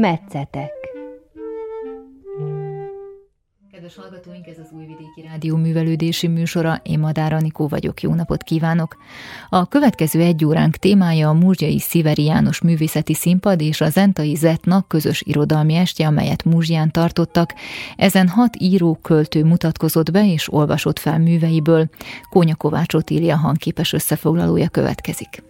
Metszetek Kedves hallgatóink, ez az Újvidéki Rádió művelődési műsora, én Madár Anikó vagyok, jó napot kívánok! A következő egy óránk témája a Múzsjai Sziveri János Művészeti Színpad és a Zentai Zetna közös irodalmi estje, amelyet Múzsján tartottak. Ezen hat író költő mutatkozott be és olvasott fel műveiből. Kónya Kovács Otília hangképes összefoglalója következik.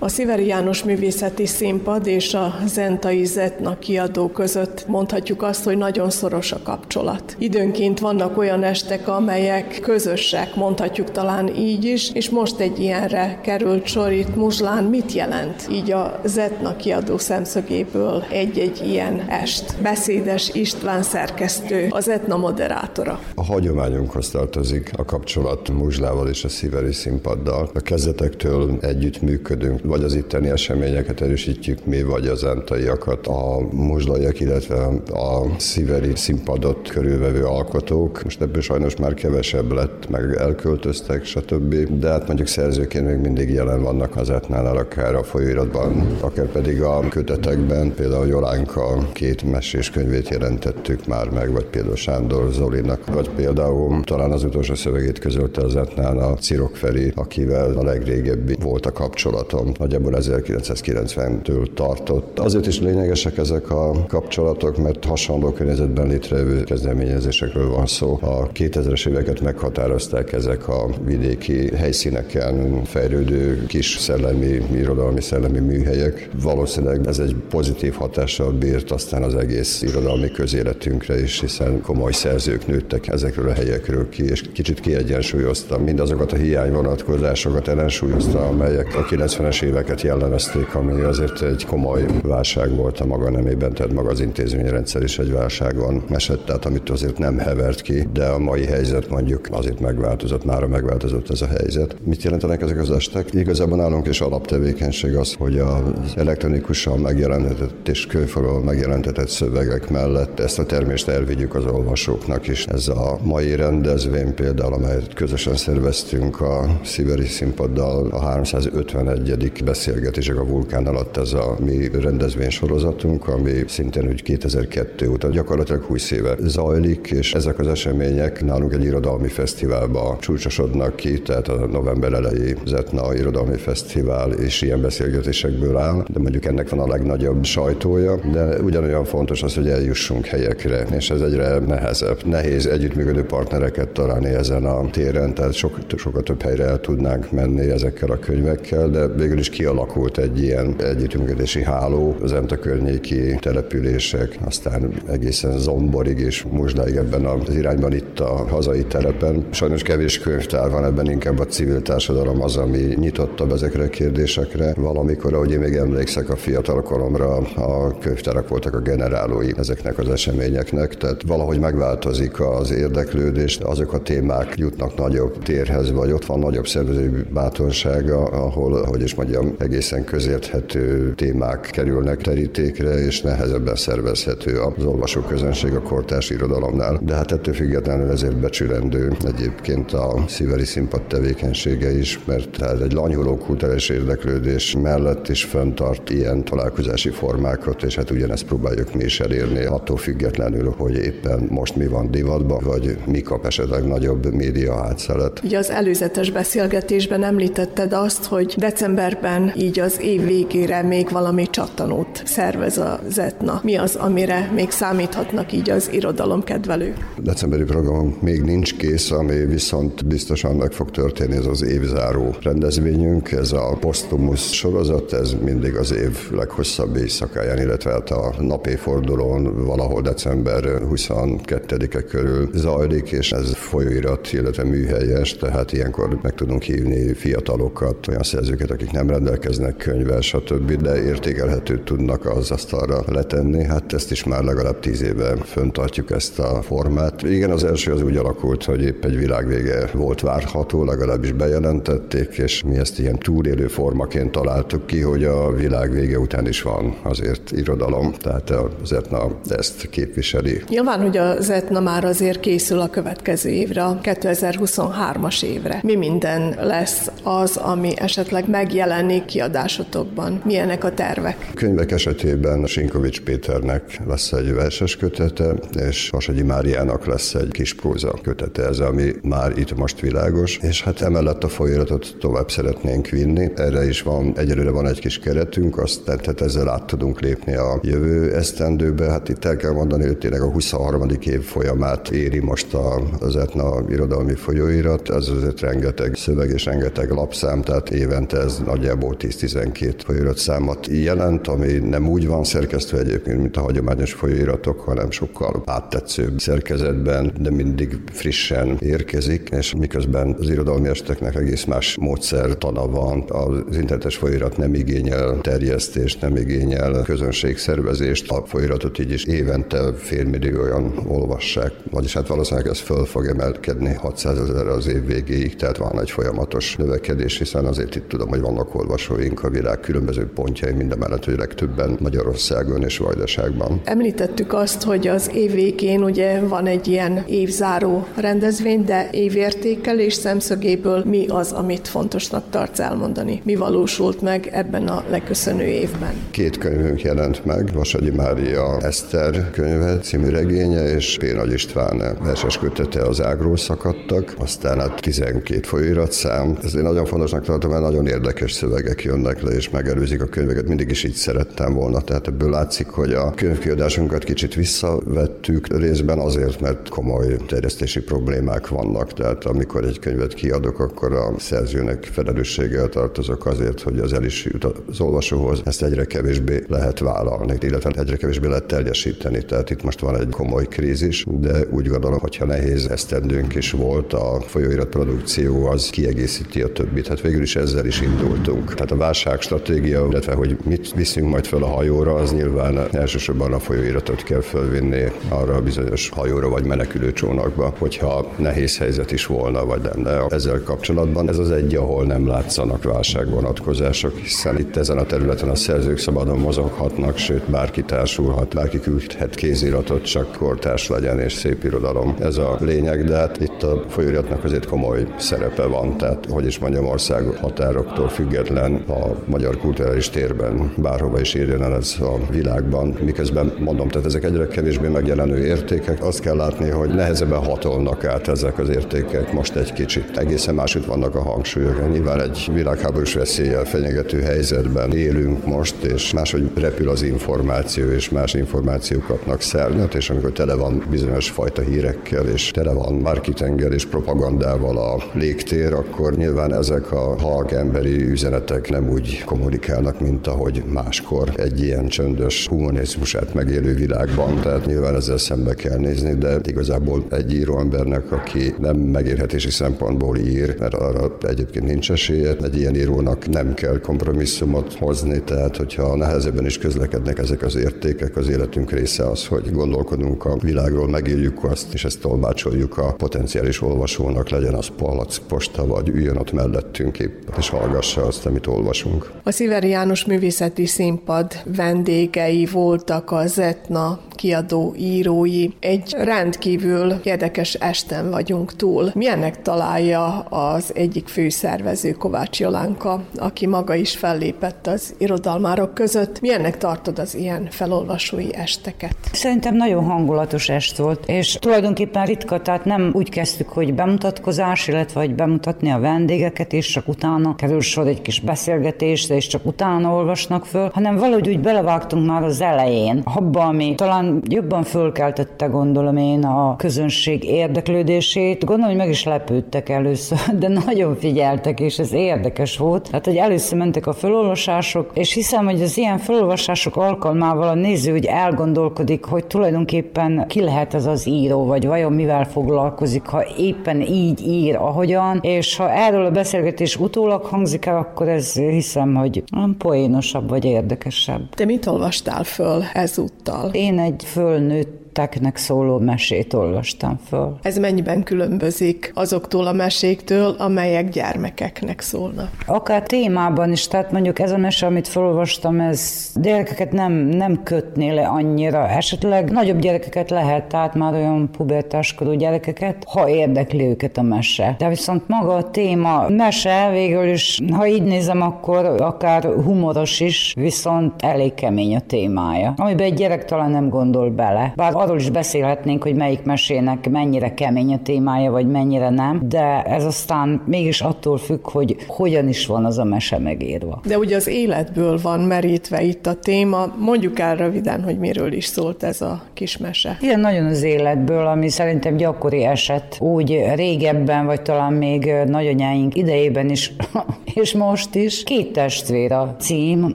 A Sziveri János Művészeti Színpad és a Zentai Zetna kiadó között mondhatjuk azt, hogy nagyon szoros a kapcsolat. Időnként vannak olyan estek, amelyek közösek, mondhatjuk talán így is, és most egy ilyenre került sor itt Muzslán. Mit jelent így a Zetna kiadó szemszögéből egy-egy ilyen est? Beszédes István szerkesztő, az Zetna moderátora. A hagyományunkhoz tartozik a kapcsolat Muzslával és a Sziveri Színpaddal. A kezdetektől együtt működünk vagy az itteni eseményeket erősítjük mi, vagy az entaiakat, a muzslaiak, illetve a sziveri színpadot körülvevő alkotók. Most ebből sajnos már kevesebb lett, meg elköltöztek, stb. De hát mondjuk szerzőként még mindig jelen vannak az etnánál, akár a folyóiratban, akár pedig a kötetekben, például Jolánka két mesés könyvét jelentettük már meg, vagy például Sándor Zolinak, vagy például talán az utolsó szövegét közölte az etnán a Cirok Feri, akivel a legrégebbi volt a kapcsolatom nagyjából 1990-től tartott. Azért is lényegesek ezek a kapcsolatok, mert hasonló környezetben létrejövő kezdeményezésekről van szó. A 2000-es éveket meghatározták ezek a vidéki helyszíneken fejlődő kis szellemi, irodalmi szellemi műhelyek. Valószínűleg ez egy pozitív hatással bírt aztán az egész irodalmi közéletünkre is, hiszen komoly szerzők nőttek ezekről a helyekről ki, és kicsit kiegyensúlyozta mindazokat a hiányvonatkozásokat ellensúlyozta, amelyek a 90-es éveket jellemezték, ami azért egy komoly válság volt a maga nemében, tehát maga az intézményrendszer is egy válságon esett, tehát amit azért nem hevert ki, de a mai helyzet mondjuk azért megváltozott, már megváltozott ez a helyzet. Mit jelentenek ezek az estek? Igazából nálunk is alaptevékenység az, hogy az elektronikusan megjelentetett és könyvforról megjelentetett szövegek mellett ezt a termést elvigyük az olvasóknak is. Ez a mai rendezvény például, amelyet közösen szerveztünk a Sziveri színpaddal, a 351 beszélgetések a vulkán alatt ez a mi rendezvény sorozatunk, ami szintén úgy 2002 óta gyakorlatilag 20 éve zajlik, és ezek az események nálunk egy irodalmi fesztiválba csúcsosodnak ki, tehát a november elejé Zetna Irodalmi Fesztivál és ilyen beszélgetésekből áll, de mondjuk ennek van a legnagyobb sajtója, de ugyanolyan fontos az, hogy eljussunk helyekre, és ez egyre nehezebb. Nehéz együttműködő partnereket találni ezen a téren, tehát sok, sokkal több helyre el tudnánk menni ezekkel a könyvekkel, de végül is is kialakult egy ilyen együttműködési háló, az Enta környéki települések, aztán egészen Zomborig és Muzsdáig ebben az irányban itt a hazai telepen. Sajnos kevés könyvtár van ebben, inkább a civil társadalom az, ami nyitottabb ezekre a kérdésekre. Valamikor, ahogy én még emlékszek a fiatal koromra, a könyvtárak voltak a generálói ezeknek az eseményeknek, tehát valahogy megváltozik az érdeklődés, azok a témák jutnak nagyobb térhez, vagy ott van nagyobb szervezői bátorsága, ahol, hogy is mondjam, mondjam, egészen közérthető témák kerülnek terítékre, és nehezebben szervezhető az olvasó közönség a kortárs irodalomnál. De hát ettől függetlenül ezért becsülendő egyébként a szíveri színpad tevékenysége is, mert tehát egy lanyuló kulturális érdeklődés mellett is föntart ilyen találkozási formákat, és hát ugyanezt próbáljuk mi is elérni, attól függetlenül, hogy éppen most mi van divatban, vagy mi kap esetleg nagyobb média átszelet. Ugye az előzetes beszélgetésben említetted azt, hogy decemberben éppen így az év végére még valami csattanót szervez a Zetna. Mi az, amire még számíthatnak így az irodalomkedvelők? Decemberi programunk még nincs kész, ami viszont biztosan meg fog történni, ez az évzáró rendezvényünk, ez a postumus sorozat, ez mindig az év leghosszabb éjszakáján, illetve hát a napéfordulón valahol december 22-e körül zajlik, és ez folyóirat, illetve műhelyes, tehát ilyenkor meg tudunk hívni fiatalokat, olyan szerzőket, akik nem rendelkeznek könyvvel, stb., de értékelhetőt tudnak az asztalra letenni. Hát ezt is már legalább tíz éve föntartjuk ezt a formát. Igen, az első az úgy alakult, hogy épp egy világvége volt várható, legalábbis bejelentették, és mi ezt ilyen túlélő formaként találtuk ki, hogy a világ vége után is van azért irodalom, tehát az Etna ezt képviseli. Nyilván, hogy az Etna már azért készül a következő évre, a 2023-as évre. Mi minden lesz az, ami esetleg megjelen megjelenni kiadásotokban? Milyenek a tervek? Könyvek esetében Sinkovics Péternek lesz egy verses kötete, és Vasagyi Máriának lesz egy kis próza kötete, ez ami már itt most világos, és hát emellett a folyóiratot tovább szeretnénk vinni. Erre is van, egyelőre van egy kis keretünk, azt tehát ezzel át tudunk lépni a jövő esztendőbe. Hát itt el kell mondani, hogy tényleg a 23. év folyamát éri most az Etna irodalmi folyóirat, ez azért rengeteg szöveg és rengeteg lapszám, tehát évente ez nagyjából 10-12 folyóirat számot jelent, ami nem úgy van szerkesztve egyébként, mint a hagyományos folyóiratok, hanem sokkal áttetszőbb szerkezetben, de mindig frissen érkezik, és miközben az irodalmi esteknek egész más módszertana van, az internetes folyóirat nem igényel terjesztést, nem igényel közönségszervezést, a folyóiratot így is évente félmillióan olvassák, vagyis hát valószínűleg ez föl fog emelkedni 600 ezer az év végéig, tehát van egy folyamatos növekedés, hiszen azért itt tudom, hogy vannak olvasóink a világ különböző pontjai, mindemellett, hogy legtöbben Magyarországon és Vajdaságban. Említettük azt, hogy az év végén ugye van egy ilyen évzáró rendezvény, de évértékelés szemszögéből mi az, amit fontosnak tartsz elmondani? Mi valósult meg ebben a leköszönő évben? Két könyvünk jelent meg, Vasagyi Mária Eszter könyve című regénye, és P. Nagy István verses kötete az ágról szakadtak, aztán a 12 folyóiratszám. Ez én nagyon fontosnak tartom, mert nagyon érdekes szövegek jönnek le, és megelőzik a könyveket. Mindig is így szerettem volna. Tehát ebből látszik, hogy a könyvkiadásunkat kicsit visszavettük, részben azért, mert komoly terjesztési problémák vannak. Tehát amikor egy könyvet kiadok, akkor a szerzőnek felelősséggel tartozok azért, hogy az el is jut az olvasóhoz. Ezt egyre kevésbé lehet vállalni, illetve egyre kevésbé lehet teljesíteni. Tehát itt most van egy komoly krízis, de úgy gondolom, hogyha nehéz esztendőnk is volt, a folyóirat produkció az kiegészíti a többit. Hát végül is ezzel is indultunk. Tehát a válságstratégia, illetve hogy mit viszünk majd fel a hajóra, az nyilván elsősorban a folyóiratot kell fölvinni arra a bizonyos hajóra vagy menekülő csónakba, hogyha nehéz helyzet is volna, vagy lenne. Ezzel kapcsolatban ez az egy, ahol nem látszanak válságvonatkozások, hiszen itt ezen a területen a szerzők szabadon mozoghatnak, sőt bárki társulhat, bárki küldhet kéziratot, csak kortárs legyen és szép irodalom. Ez a lényeg, de hát itt a folyóiratnak azért komoly szerepe van, tehát hogy is mondjam, ország határoktól független a magyar kulturális térben bárhova is érjen el ez a világban, miközben mondom, tehát ezek egyre kevésbé megjelenő értékek. Azt kell látni, hogy nehezebben hatolnak át ezek az értékek most egy kicsit. Egészen máshogy vannak a hangsúlyok. Nyilván egy világháborús veszéllyel fenyegető helyzetben élünk most, és máshogy repül az információ, és más információk kapnak szárnyat, és amikor tele van bizonyos fajta hírekkel, és tele van marketinggel és propagandával a légtér, akkor nyilván ezek a halk emberi üzenetek nem úgy kommunikálnak, mint ahogy máskor egy ilyen csöndös humanizmusát megélő világban. Tehát nyilván ezzel szembe kell nézni, de igazából egy író embernek, aki nem megérhetési szempontból ír, mert arra egyébként nincs esélye, egy ilyen írónak nem kell kompromisszumot hozni, tehát hogyha nehezebben is közlekednek ezek az értékek, az életünk része az, hogy gondolkodunk a világról, megírjuk azt, és ezt tolmácsoljuk a potenciális olvasónak, legyen az palack posta, vagy üljön ott mellettünk épp, és hallgassa azt, amit olvasunk. A Sziveri János Művészeti Színpad vendégei voltak az Etna kiadó írói. Egy rendkívül érdekes esten vagyunk túl. Milyennek találja az egyik főszervező Kovács Jolánka, aki maga is fellépett az irodalmárok között. Milyennek tartod az ilyen felolvasói esteket? Szerintem nagyon hangulatos est volt, és tulajdonképpen ritka, tehát nem úgy kezdtük, hogy bemutatkozás, illetve hogy bemutatni a vendégeket, és csak utána kerül sor egy kis beszélgetésre, és csak utána olvasnak föl, hanem valahogy úgy belevágtunk már az elején, abba, ami talán jobban fölkeltette, gondolom én, a közönség érdeklődését. Gondolom, hogy meg is lepődtek először, de nagyon figyeltek, és ez érdekes volt. Hát, hogy először mentek a felolvasások, és hiszem, hogy az ilyen felolvasások alkalmával a néző úgy elgondolkodik, hogy tulajdonképpen ki lehet ez az író, vagy vajon mivel foglalkozik, ha éppen így ír, ahogyan, és ha erről a beszélgetés utólag hangzik el, akkor ez hiszem, hogy poénosabb vagy érdekesebb. Te mit olvastál föl ezúttal? Én egy vägg full felnőtteknek szóló mesét olvastam föl. Ez mennyiben különbözik azoktól a meséktől, amelyek gyermekeknek szólnak? Akár témában is, tehát mondjuk ez a mese, amit felolvastam, ez gyerekeket nem, nem kötné le annyira. Esetleg nagyobb gyerekeket lehet, tehát már olyan pubertáskorú gyerekeket, ha érdekli őket a mese. De viszont maga a téma mese végül is, ha így nézem, akkor akár humoros is, viszont elég kemény a témája, amiben egy gyerek talán nem gondol bele. Bár arról is beszélhetnénk, hogy melyik mesének mennyire kemény a témája, vagy mennyire nem, de ez aztán mégis attól függ, hogy hogyan is van az a mese megírva. De ugye az életből van merítve itt a téma, mondjuk el röviden, hogy miről is szólt ez a kis mese. Igen, nagyon az életből, ami szerintem gyakori eset, úgy régebben, vagy talán még nagyanyáink idejében is, és most is. Két testvér a cím,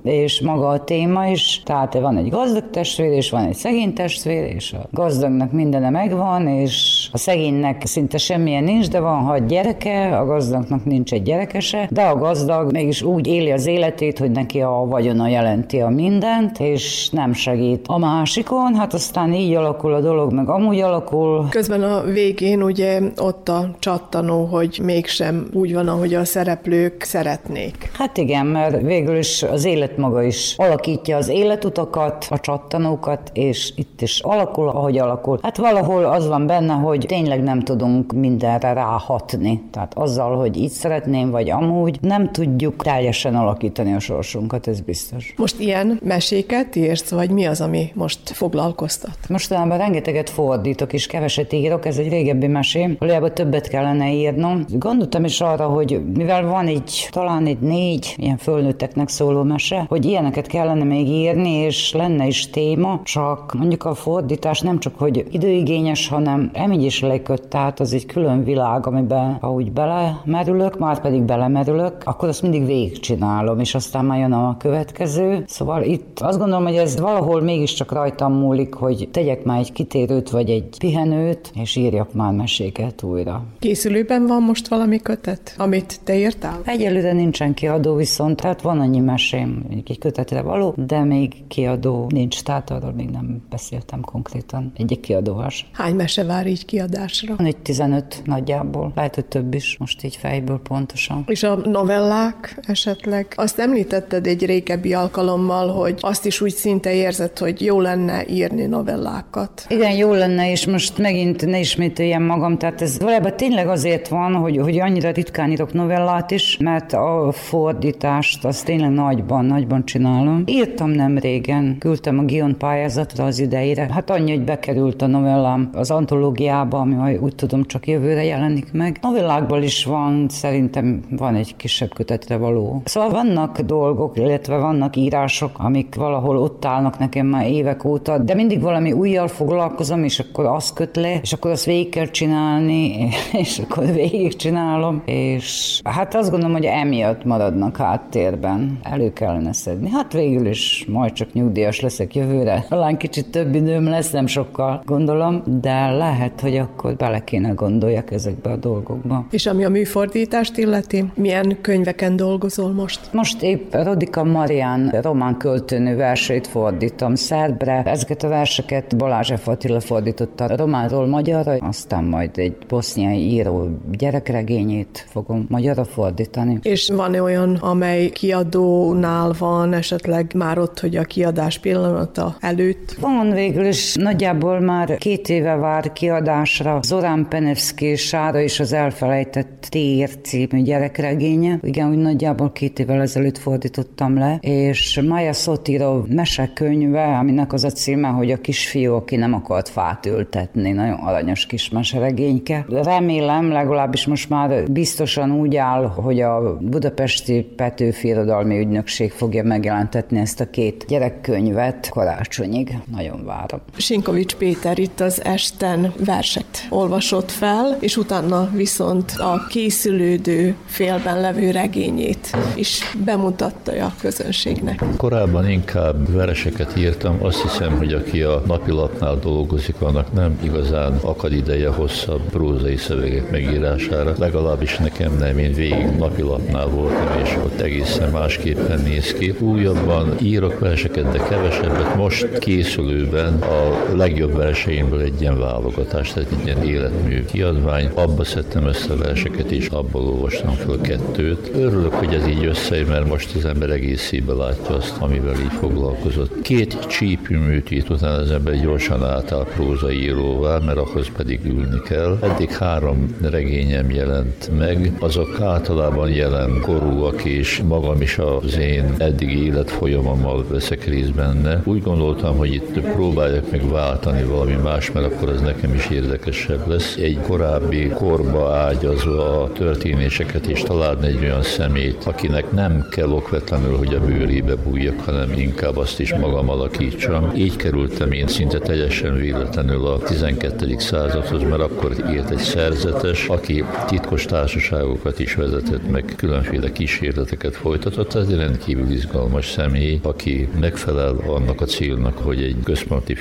és maga a téma is, tehát van egy gazdag testvér, és van egy szegény testvér, és a gazdagnak mindene megvan, és a szegénynek szinte semmilyen nincs, de van hat gyereke, a gazdagnak nincs egy gyerekese, de a gazdag mégis úgy éli az életét, hogy neki a vagyona jelenti a mindent, és nem segít a másikon, hát aztán így alakul a dolog, meg amúgy alakul. Közben a végén ugye ott a csattanó, hogy mégsem úgy van, ahogy a szereplők szeretnék. Hát igen, mert végül is az élet maga is alakítja az életutakat, a csattanókat, és itt is alakul, ahogy alakul. Hát valahol az van benne, hogy tényleg nem tudunk mindenre ráhatni. Tehát azzal, hogy így szeretném, vagy amúgy, nem tudjuk teljesen alakítani a sorsunkat, ez biztos. Most ilyen meséket írsz, vagy mi az, ami most foglalkoztat? Mostanában rengeteget fordítok, és keveset írok, ez egy régebbi mesé, valójában többet kellene írnom. Gondoltam is arra, hogy mivel van egy, talán egy négy ilyen fölnőtteknek szóló mese, hogy ilyeneket kellene még írni, és lenne is téma, csak mondjuk a fordítás nem csak, hogy időigényes, hanem emigy is leköt, tehát az egy külön világ, amiben ha úgy belemerülök, már pedig belemerülök, akkor azt mindig végigcsinálom, és aztán már jön a következő. Szóval itt azt gondolom, hogy ez valahol mégiscsak rajtam múlik, hogy tegyek már egy kitérőt, vagy egy pihenőt, és írjak már meséket újra. Készülőben van most valami kötet, amit te írtál? Egyelőre nincsen kiadó, viszont tehát van annyi mesém, egy kötetre való, de még kiadó nincs, tehát arról még nem beszéltem konkrétan egy kiadóval Hány mese vár így kiadásra? Egy 15 nagyjából, lehet, hogy több is, most így fejből pontosan. És a novellák esetleg? Azt említetted egy régebbi alkalommal, hogy azt is úgy szinte érzed, hogy jó lenne írni novellákat. Igen, jó lenne, és most megint ne ismételjem magam, tehát ez valójában tényleg azért van, hogy, hogy annyira ritkán írok novellát is, mert a fordítást azt tényleg nagyban, nagyban csinálom. Írtam nem régen, küldtem a Gion pályázatra az idejére. Hát annyi, hogy bekerült a novellám az antológiába, ami majd úgy tudom csak jövőre jelenik meg. Novellákból is van, szerintem van egy kisebb kötetre való. Szóval vannak dolgok, illetve vannak írások, amik valahol ott állnak nekem már évek óta, de mindig valami újjal foglalkozom, és akkor azt köt le, és akkor azt végig kell csinálni, és akkor végig csinálom, és hát azt gondolom, hogy emiatt maradnak háttérben. Elő kellene szedni. Hát végül is majd csak nyugdíjas leszek jövőre. Talán kicsit több időm lesz, nem sokkal gondolom, de lehet, hogy akkor bele kéne gondoljak ezekbe a dolgokba. És ami a műfordítást illeti, milyen könyveken dolgozol most? Most épp Rodika Marian román költőnő versét fordítom szerbre. Ezeket a verseket Balázs F. Attila fordította románról magyarra, aztán majd egy boszniai író gyerekregényét fogom magyarra fordítani. És van-e olyan, amely kiadónál van esetleg már ott, hogy a kiadás pillanata előtt? Van végül is, nagyjából már két éve vár kiadásra Zorán Penevszki Sára és az elfelejtett tér című gyerekregénye. Igen, úgy nagyjából két évvel ezelőtt fordítottam le, és Maja Sotiro mesekönyve, aminek az a címe, hogy a kisfiú, aki nem akart fát ültetni. Nagyon aranyos kis meseregényke. Remélem, legalábbis most már biztosan úgy áll, hogy a Budapesti Petőfi Irodalmi Ügynökség fogja megjelentetni ezt a két gyerekkönyvet karácsonyig. Nagyon várom. Sinkovics Péter itt az esten verset olvasott fel, és utána viszont a készülődő félben levő regényét is bemutatta a közönségnek. Korábban inkább verseket írtam, azt hiszem, hogy aki a napilapnál dolgozik, annak nem igazán akad ideje hosszabb prózai szövegek megírására, legalábbis nekem nem, én végig napilap napilapnál voltam, és ott egészen másképpen néz ki. Újabban írok verseket, de kevesebbet. Most készülőben a legjobb verseimből egy ilyen válogatás, tehát egy ilyen életmű kiadvány. Abba szedtem össze verseket, és abból olvastam fel kettőt. Örülök, hogy ez így összeér, mert most az ember egészében látja azt, amivel így foglalkozott. Két csípűműt írt, utána az ember gyorsan átáll prózaíróvá, mert ahhoz pedig ülni kell. Eddig három regényem jelent meg, azok általában jelen korúak, és magam is az én eddigi életfolyamommal veszek részt benne. Úgy gondoltam, hogy itt próbáljak meg váltani valami más, mert akkor az nekem is érdekesebb lesz. Egy korábbi korba ágyazva a történéseket, és találni egy olyan szemét, akinek nem kell okvetlenül, hogy a bőrébe bújjak, hanem inkább azt is magam alakítsam. Így kerültem én szinte teljesen véletlenül a 12. századhoz, mert akkor írt egy szerzetes, aki titkos társaságokat is vezetett, meg különféle kísérleteket folytatott. Ez egy rendkívül izgalmas személy, aki megfelel annak a célnak, hogy egy központi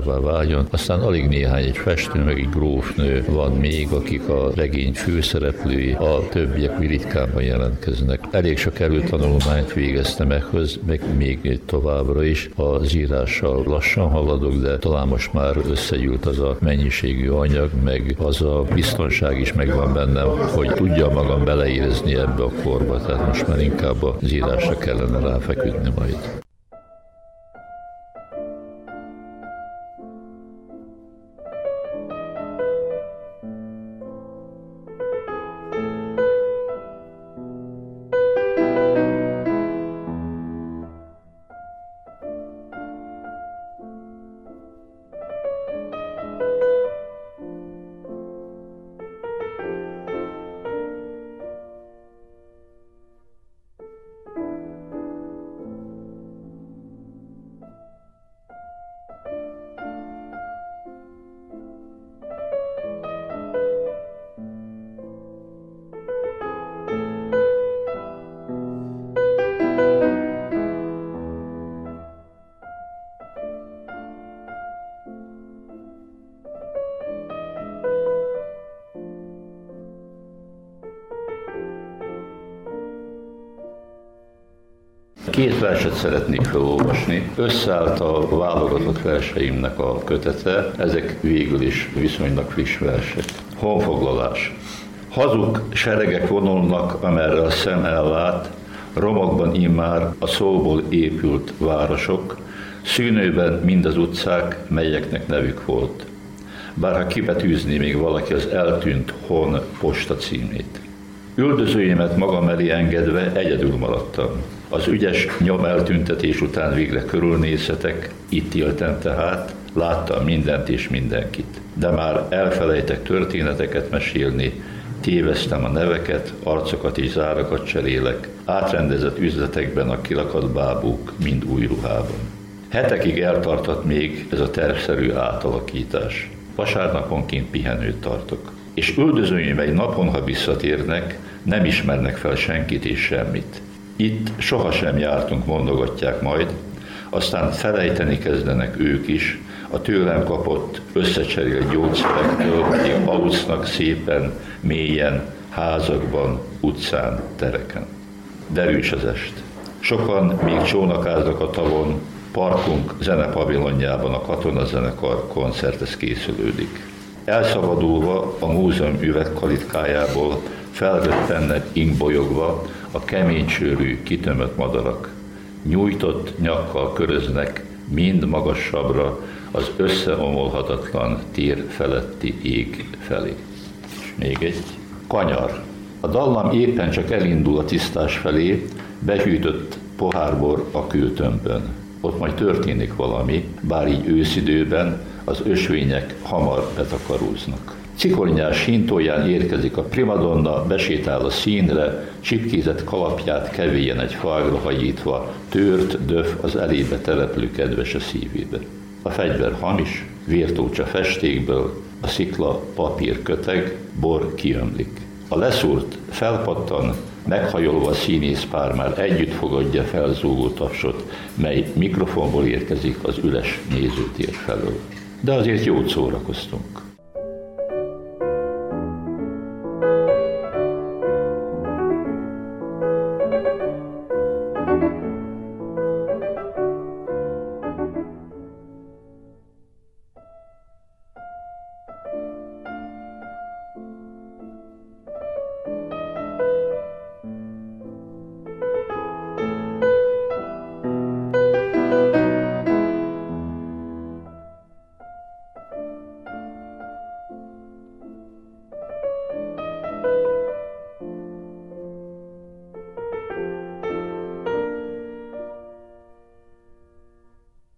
figurává váljon. Aztán alig néhány egy festő, meg egy grófnő van még, akik a regény főszereplői, a többiek ritkában jelentkeznek. Elég sok előtanulmányt végeztem ehhez, meg még továbbra is. Az írással lassan haladok, de talán most már összegyűlt az a mennyiségű anyag, meg az a biztonság is megvan bennem, hogy tudja magam beleérezni ebbe a korba, tehát most már inkább az írásra kellene ráfeküdni majd. Két verset szeretnék felolvasni. Összeállt a válogatott verseimnek a kötete, ezek végül is viszonylag friss versek. Honfoglalás. Hazug seregek vonulnak, amerre a szem ellát, romokban immár a szóból épült városok, szűnőben mind az utcák, melyeknek nevük volt. Bár ha kibetűzni még valaki az eltűnt hon posta címét. Üldözőimet magam elé engedve egyedül maradtam. Az ügyes nyom eltüntetés után végre körülnézhetek, itt éltem tehát, láttam mindent és mindenkit. De már elfelejtek történeteket mesélni, téveztem a neveket, arcokat és zárakat cserélek, átrendezett üzletekben a kilakadt bábúk mind új ruhában. Hetekig eltartott még ez a tervszerű átalakítás. Vasárnaponként pihenőt tartok. És üldözőim egy napon, ha visszatérnek, nem ismernek fel senkit és semmit. Itt sohasem jártunk, mondogatják majd, aztán felejteni kezdenek ők is, a tőlem kapott összecserélt gyógyszerektől pedig alusznak szépen, mélyen, házakban, utcán, tereken. Derűs az est. Sokan még csónakáznak a tavon, parkunk zenepavilonjában a katonazenekar koncerthez készülődik. Elszabadulva a múzeum üvegkalitkájából felvettennek ingbolyogva a kemény sörű, kitömött madarak. Nyújtott nyakkal köröznek mind magasabbra az összeomolhatatlan tér feletti ég felé. És még egy kanyar. A dallam éppen csak elindul a tisztás felé, behűtött pohárbor a kültömbön. Ott majd történik valami, bár így őszidőben az ösvények hamar betakaróznak. Cikornyás hintóján érkezik a primadonna, besétál a színre, csipkézett kalapját kevélyen egy falra hagyítva, tört döf az elébe települő kedves a szívébe. A fegyver hamis, vértócsa festékből, a szikla papír köteg, bor kiömlik. A leszúrt felpattan, meghajolva a színész pár már együtt fogadja fel zúgó tapsot, mely mikrofonból érkezik az üles nézőtér felől. De azért jót szórakoztunk.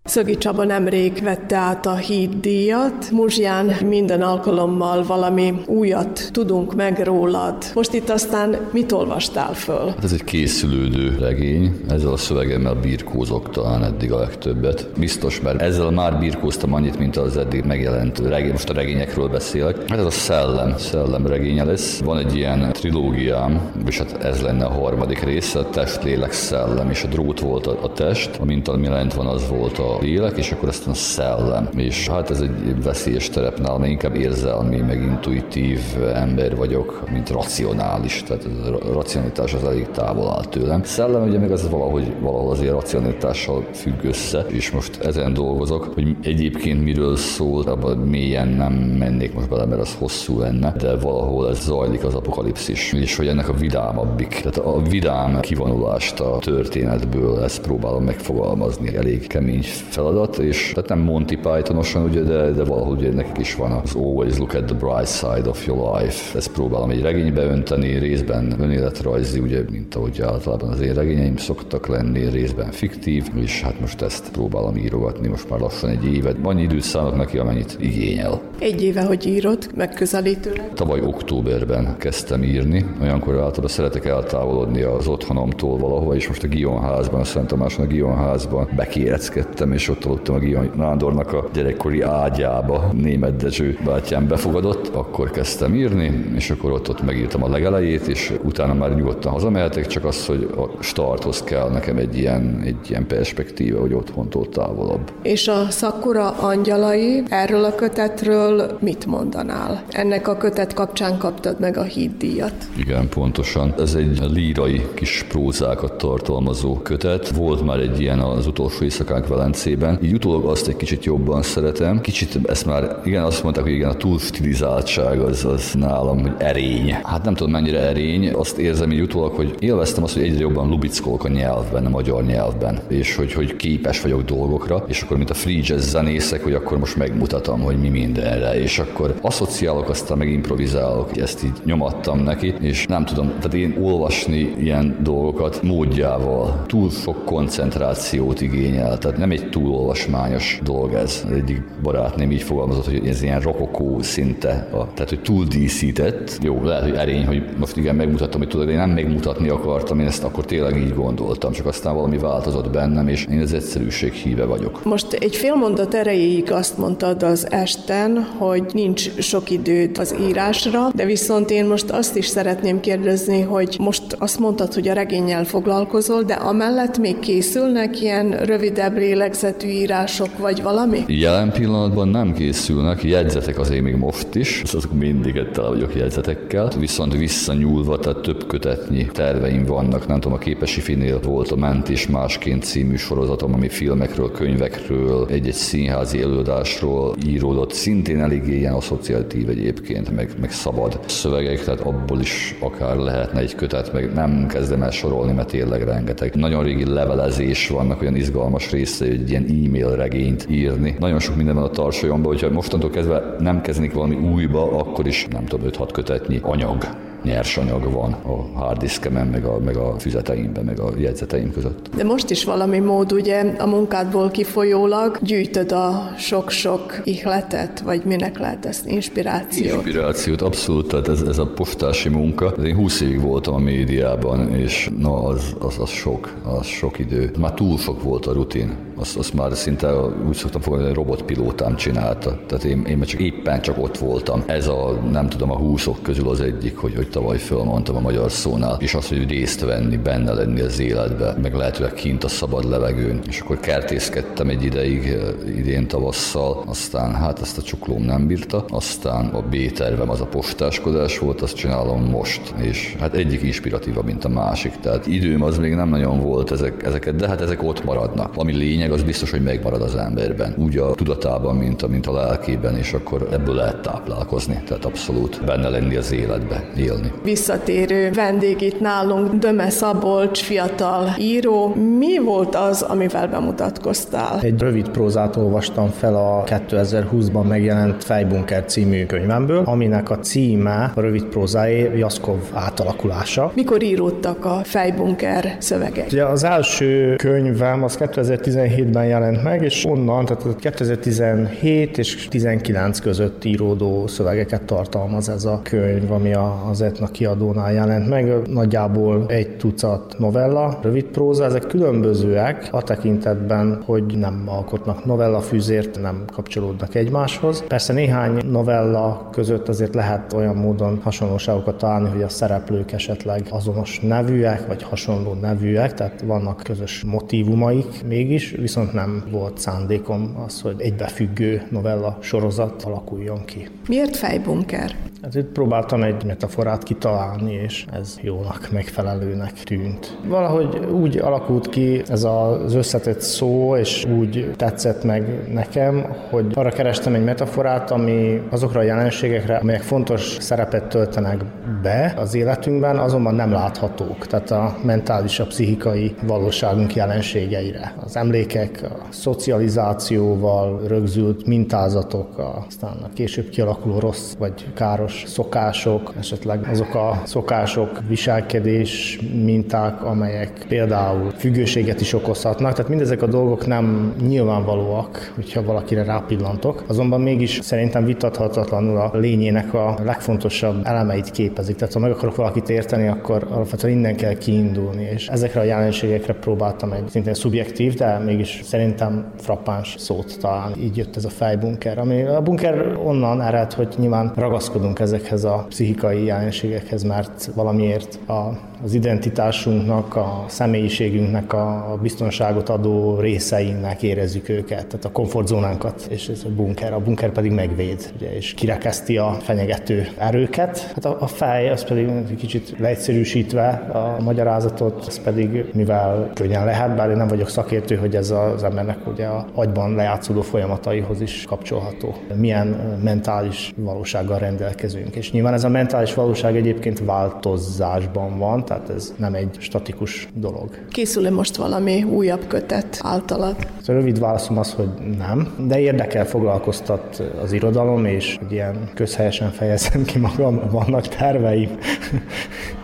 Szögi Csaba nemrég vette át a híd díjat. Muzsján minden alkalommal valami újat tudunk meg rólad. Most itt aztán mit olvastál föl? Hát ez egy készülődő regény, ezzel a szövegemmel birkózok talán eddig a legtöbbet. Biztos, mert ezzel már birkóztam annyit, mint az eddig megjelent regény. Most a regényekről beszélek. Hát ez a szellem, szellem regénye lesz. Van egy ilyen trilógiám, és hát ez lenne a harmadik része, a test, lélek, szellem, és a drót volt a, a test, amint ami lent van, az volt a lélek, és akkor aztán a szellem. És hát ez egy veszélyes terep nálam, inkább érzelmi, meg intuitív ember vagyok, mint racionális, tehát a racionalitás az elég távol áll tőlem. Szellem ugye meg az valahogy valahol azért racionalitással függ össze, és most ezen dolgozok, hogy egyébként miről szól, abban mélyen nem mennék most bele, mert az hosszú lenne, de valahol ez zajlik az apokalipszis, és hogy ennek a vidámabbik, tehát a vidám kivonulást a történetből, ezt próbálom megfogalmazni. Elég kemény feladat, és tehát nem Monty Pythonosan, ugye, de, de valahogy ugye nekik is van az Always Look at the Bright Side of Your Life. Ezt próbálom egy regénybe önteni, részben önéletrajzi, ugye, mint ahogy általában az én regényeim szoktak lenni, részben fiktív, és hát most ezt próbálom írogatni, most már lassan egy évet. Annyi időt szánok neki, amennyit igényel. Egy éve, hogy írod, megközelítőleg? Tavaly októberben kezdtem írni, olyankor általában szeretek eltávolodni az otthonomtól valahova, és most a Gion házban, a Szent Tamáson a Gion házban bekéreckedtem, és ott aludtam a Gion Nándornak a gyerekkori ágyába. Német Dezső bátyám befogadott, akkor kezdtem írni, és akkor ott, ott megírtam a legelejét, és utána már nyugodtan hazamehetek, csak az, hogy a starthoz kell nekem egy ilyen, egy ilyen perspektíva, hogy otthontól távolabb. És a Szakura angyalai erről a kötetről mit mondanál? Ennek a kötet kapcsán kaptad meg a híddíjat. Igen, pontosan. Ez egy lírai kis prózákat tartalmazó kötet. Volt már egy ilyen az utolsó éjszakánk Velencében. Így utólag azt egy kicsit jobban szeretem. Kicsit ezt már, igen, azt mondták, hogy igen, a túlstilizáltság az, az nálam, hogy erény. Hát nem tudom mennyire erény. Azt érzem így utólag, hogy élveztem azt, hogy egyre jobban lubickolok a nyelvben, a magyar nyelvben, és hogy, hogy képes vagyok dolgokra, és akkor, mint a free jazz zenészek, hogy akkor most megmutatom, hogy mi mindenre, és akkor asszociálok, aztán meg improvizálok. Ezt így nyomattam neki, és nem tudom, tehát én olvasni ilyen dolgokat módjával túl sok koncentrációt igényel, tehát nem egy túl olvasmányos dolog ez. Egyik barátném így fogalmazott, hogy ez ilyen rokokó szinte, a, tehát hogy túl díszített. Jó, lehet, hogy erény, hogy most igen, megmutattam, hogy tudod, de én nem megmutatni akartam, én ezt akkor tényleg így gondoltam, csak aztán valami változott bennem, és én az egyszerűség híve vagyok. Most egy fél mondat erejéig azt mondtad az esten, hogy nincs sok időd az írásra, de viszont én most azt is szeretném kérdezni, hogy most azt mondtad, hogy a regényel foglalkozol, de amellett még készülnek ilyen rövidebb lélegzetű írások, vagy valami? Jelen pillanatban nem készülnek, jegyzetek azért még most is, azok mindig tele vagyok jegyzetekkel, viszont visszanyúlva, tehát több kötetnyi terveim vannak, nem tudom, a Képesi Finél volt a Mentés másként című sorozatom, ami filmekről, könyvekről, egy-egy színházi előadásról íródott, szintén eléggé ilyen asszociatív egyébként, meg, meg szabad szövegek, tehát abból is akár lehetne egy kötet, meg nem kezdem el sorolni, mert tényleg rengeteg. Nagyon régi levelezés vannak, olyan izgalmas része, hogy egy ilyen e-mail regényt írni. Nagyon sok minden van a tarsolyomban, hogyha mostantól kezdve nem kezdenik valami újba, akkor is nem tudom, 5-6 kötetnyi anyag nyersanyag van a harddiskemen, meg a, meg a füzeteimben, meg a jegyzeteim között. De most is valami mód, ugye a munkádból kifolyólag gyűjtöd a sok-sok ihletet, vagy minek lehet ezt inspirációt? Inspirációt, abszolút, tehát ez, ez a postási munka. Én 20 évig voltam a médiában, és na, az, az, az sok, az sok idő. Már túl sok volt a rutin. Azt, azt már szinte úgy szoktam fogadni, hogy robotpilótám csinálta. Tehát én, én csak éppen csak ott voltam. Ez a, nem tudom, a húszok közül az egyik, hogy, hogy tavaly fölmondtam a magyar szónál, és az, hogy részt venni, benne lenni az életbe, meg lehetőleg kint a szabad levegőn. És akkor kertészkedtem egy ideig, eh, idén tavasszal, aztán hát ezt a csuklóm nem bírta, aztán a B-tervem az a postáskodás volt, azt csinálom most, és hát egyik inspiratíva, mint a másik, tehát időm az még nem nagyon volt ezek, ezeket, de hát ezek ott maradnak. Ami lényeg, az biztos, hogy megmarad az emberben, úgy a tudatában, mint a, mint a lelkében, és akkor ebből lehet táplálkozni, tehát abszolút benne lenni az életbe, élni. Visszatérő vendég itt nálunk, Döme Szabolcs, fiatal író. Mi volt az, amivel bemutatkoztál? Egy rövid prózát olvastam fel a 2020-ban megjelent Fejbunker című könyvemből, aminek a címe a rövid prózáé Jaszkov átalakulása. Mikor íródtak a Fejbunker szövegek? Ugye az első könyvem az 2017 2017-ben jelent meg, és onnan, tehát 2017 és 19 között íródó szövegeket tartalmaz ez a könyv, ami az Etna kiadónál jelent meg. Nagyjából egy tucat novella, rövid próza, ezek különbözőek a tekintetben, hogy nem alkotnak novella fűzért, nem kapcsolódnak egymáshoz. Persze néhány novella között azért lehet olyan módon hasonlóságokat találni, hogy a szereplők esetleg azonos nevűek, vagy hasonló nevűek, tehát vannak közös motivumaik mégis, viszont nem volt szándékom az, hogy egybefüggő novella sorozat alakuljon ki. Miért fejbunker? Itt próbáltam egy metaforát kitalálni, és ez jónak, megfelelőnek tűnt. Valahogy úgy alakult ki ez az összetett szó, és úgy tetszett meg nekem, hogy arra kerestem egy metaforát, ami azokra a jelenségekre, amelyek fontos szerepet töltenek be az életünkben, azonban nem láthatók. Tehát a mentális, a pszichikai valóságunk jelenségeire. Az emlékek, a szocializációval rögzült mintázatok, aztán a később kialakuló rossz vagy káros szokások, esetleg azok a szokások, viselkedés minták, amelyek például függőséget is okozhatnak. Tehát mindezek a dolgok nem nyilvánvalóak, hogyha valakire rápillantok. Azonban mégis szerintem vitathatatlanul a lényének a legfontosabb elemeit képezik. Tehát ha meg akarok valakit érteni, akkor alapvetően innen kell kiindulni, és ezekre a jelenségekre próbáltam egy szintén szubjektív, de mégis szerintem frappáns szót találni. Így jött ez a fejbunker, ami a bunker onnan ered, hogy nyilván ragaszkodunk ezekhez a pszichikai jelenségekhez, mert valamiért a az identitásunknak, a személyiségünknek a biztonságot adó részeinknek érezzük őket, tehát a komfortzónánkat, és ez a bunker, a bunker pedig megvéd, ugye, és kirekeszti a fenyegető erőket. Hát a, a fej, az pedig kicsit leegyszerűsítve a magyarázatot, ez pedig, mivel könnyen lehet, bár én nem vagyok szakértő, hogy ez az embernek ugye a agyban lejátszódó folyamataihoz is kapcsolható. Milyen mentális valósággal rendelkezünk. És nyilván ez a mentális valóság egyébként változásban van, tehát ez nem egy statikus dolog. Készül-e most valami újabb kötet általad? A rövid válaszom az, hogy nem, de érdekel foglalkoztat az irodalom, és hogy ilyen közhelyesen fejezem ki magam, vannak terveim.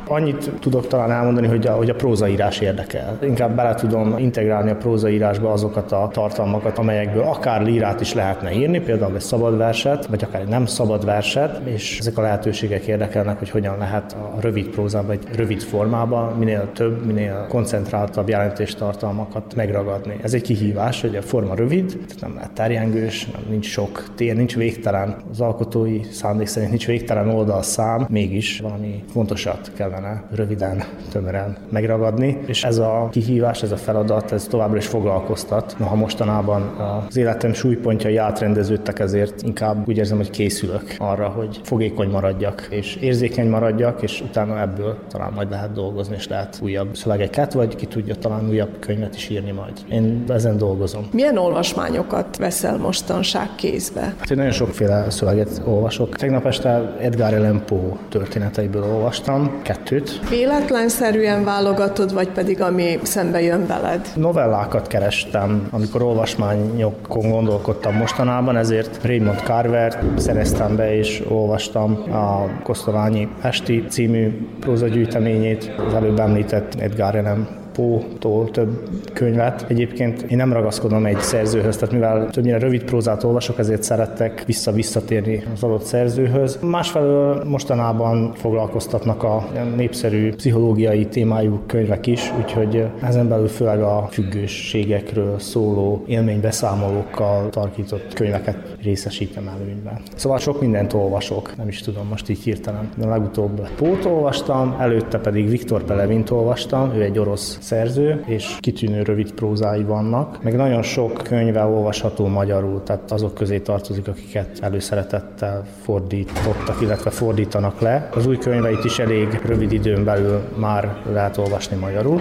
Annyit tudok talán elmondani, hogy a, hogy a prózaírás érdekel. Inkább bele tudom integrálni a prózaírásba azokat a tartalmakat, amelyekből akár lírát is lehetne írni, például egy szabad verset, vagy akár egy nem szabad verset, és ezek a lehetőségek érdekelnek, hogy hogyan lehet a rövid prózában, egy rövid formában minél több, minél koncentráltabb jelentéstartalmakat megragadni. Ez egy kihívás, hogy a forma rövid, tehát nem lehet terjengős, nem, nincs sok tér, nincs végtelen. Az alkotói szándék szerint nincs végtelen oldalszám, mégis valami fontosat kell kellene röviden, tömören megragadni, és ez a kihívás, ez a feladat, ez továbbra is foglalkoztat. Noha mostanában az életem súlypontjai átrendeződtek, ezért inkább úgy érzem, hogy készülök arra, hogy fogékony maradjak, és érzékeny maradjak, és utána ebből talán majd lehet dolgozni, és lehet újabb szövegeket, vagy ki tudja talán újabb könyvet is írni majd. Én ezen dolgozom. Milyen olvasmányokat veszel mostanság kézbe? Hát én nagyon sokféle szöveget olvasok. Tegnap este Edgar Allan Poe történeteiből olvastam, kettőt. Véletlenszerűen válogatod, vagy pedig ami szembe jön veled? Novellákat kerestem, amikor olvasmányokon gondolkodtam mostanában, ezért Raymond Carver szereztem be és olvastam a Kosztolányi Esti című prózagyűjteményét, az előbb említett Edgar Allan Pótól több könyvet. Egyébként én nem ragaszkodom egy szerzőhöz, tehát mivel többnyire rövid prózát olvasok, ezért szerettek vissza-visszatérni az adott szerzőhöz. Másfelől mostanában foglalkoztatnak a népszerű pszichológiai témájú könyvek is, úgyhogy ezen belül főleg a függőségekről szóló élménybeszámolókkal tarkított könyveket részesítem előnyben. Szóval sok mindent olvasok, nem is tudom most így hirtelen. De legutóbb Pót olvastam, előtte pedig Viktor Pelevint olvastam, ő egy orosz szerző, és kitűnő rövid prózái vannak, meg nagyon sok könyve olvasható magyarul, tehát azok közé tartozik, akiket előszeretettel fordítottak, illetve fordítanak le. Az új könyveit is elég rövid időn belül már lehet olvasni magyarul.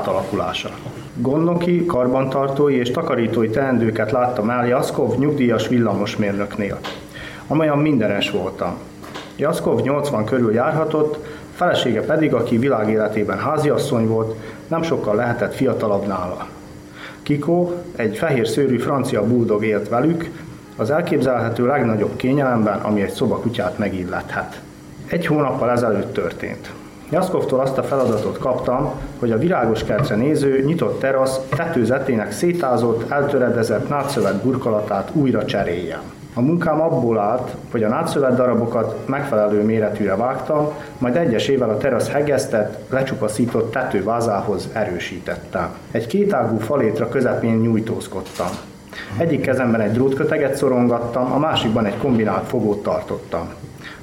Jaszkov átalakulása. Gondnoki, karbantartói és takarítói teendőket láttam el Jaszkov nyugdíjas villamosmérnöknél, amelyen mindenes voltam. Jaszkov 80 körül járhatott, felesége pedig, aki világéletében háziasszony volt, nem sokkal lehetett fiatalabb nála. Kiko, egy fehér szőrű francia buldog élt velük, az elképzelhető legnagyobb kényelemben, ami egy szobakutyát megillethet. Egy hónappal ezelőtt történt. Jaszkovtól azt a feladatot kaptam, hogy a virágos kertre néző, nyitott terasz tetőzetének szétázott, eltöredezett nátszövet burkolatát újra cseréljem. A munkám abból állt, hogy a nátszövet darabokat megfelelő méretűre vágtam, majd egyesével a terasz hegesztett, lecsupaszított tetővázához erősítettem. Egy kétágú falétra közepén nyújtózkodtam. Egyik kezemben egy drótköteget szorongattam, a másikban egy kombinált fogót tartottam.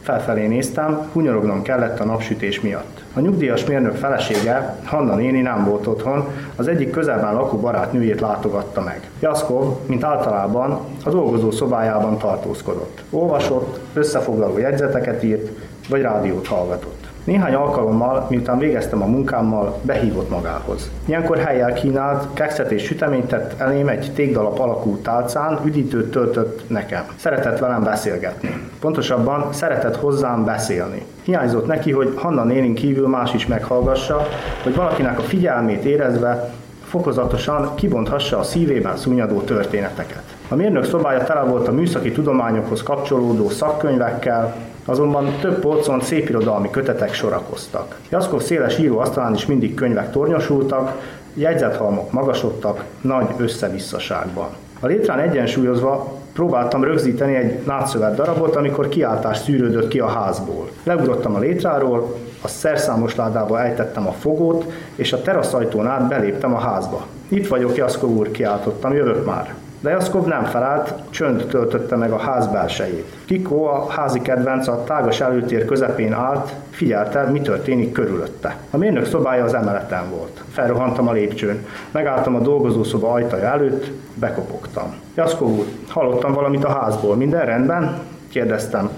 Felfelé néztem, hunyorognom kellett a napsütés miatt. A nyugdíjas mérnök felesége, Hanna néni nem volt otthon, az egyik közelben lakó barátnőjét látogatta meg. Jaszkov, mint általában, a dolgozó szobájában tartózkodott. Olvasott, összefoglaló jegyzeteket írt, vagy rádiót hallgatott. Néhány alkalommal, miután végeztem a munkámmal, behívott magához. Ilyenkor helyel kínált, kekszet és süteményt tett elém egy tégdalap alakú tálcán, üdítőt töltött nekem. Szeretett velem beszélgetni. Pontosabban szeretett hozzám beszélni. Hiányzott neki, hogy Hanna nénin kívül más is meghallgassa, hogy valakinek a figyelmét érezve fokozatosan kibonthassa a szívében szúnyadó történeteket. A mérnök szobája tele volt a műszaki tudományokhoz kapcsolódó szakkönyvekkel, azonban több polcon szépirodalmi kötetek sorakoztak. Jaszkov széles íróasztalán is mindig könyvek tornyosultak, jegyzethalmok magasodtak, nagy összevisszaságban. A létrán egyensúlyozva próbáltam rögzíteni egy nátszövet darabot, amikor kiáltás szűrődött ki a házból. Leugrottam a létráról, a szerszámos ládába ejtettem a fogót, és a teraszajtón át beléptem a házba. Itt vagyok, Jaszkov úr, kiáltottam, jövök már. De Jaszkov nem felállt, csönd töltötte meg a ház belsejét. Kiko, a házi kedvenc, a tágas előtér közepén állt, figyelte, mi történik körülötte. A mérnök szobája az emeleten volt. Felrohantam a lépcsőn. Megálltam a dolgozószoba ajtaja előtt, bekopogtam. Jaszkov úr, hallottam valamit a házból. Minden rendben? Kérdeztem.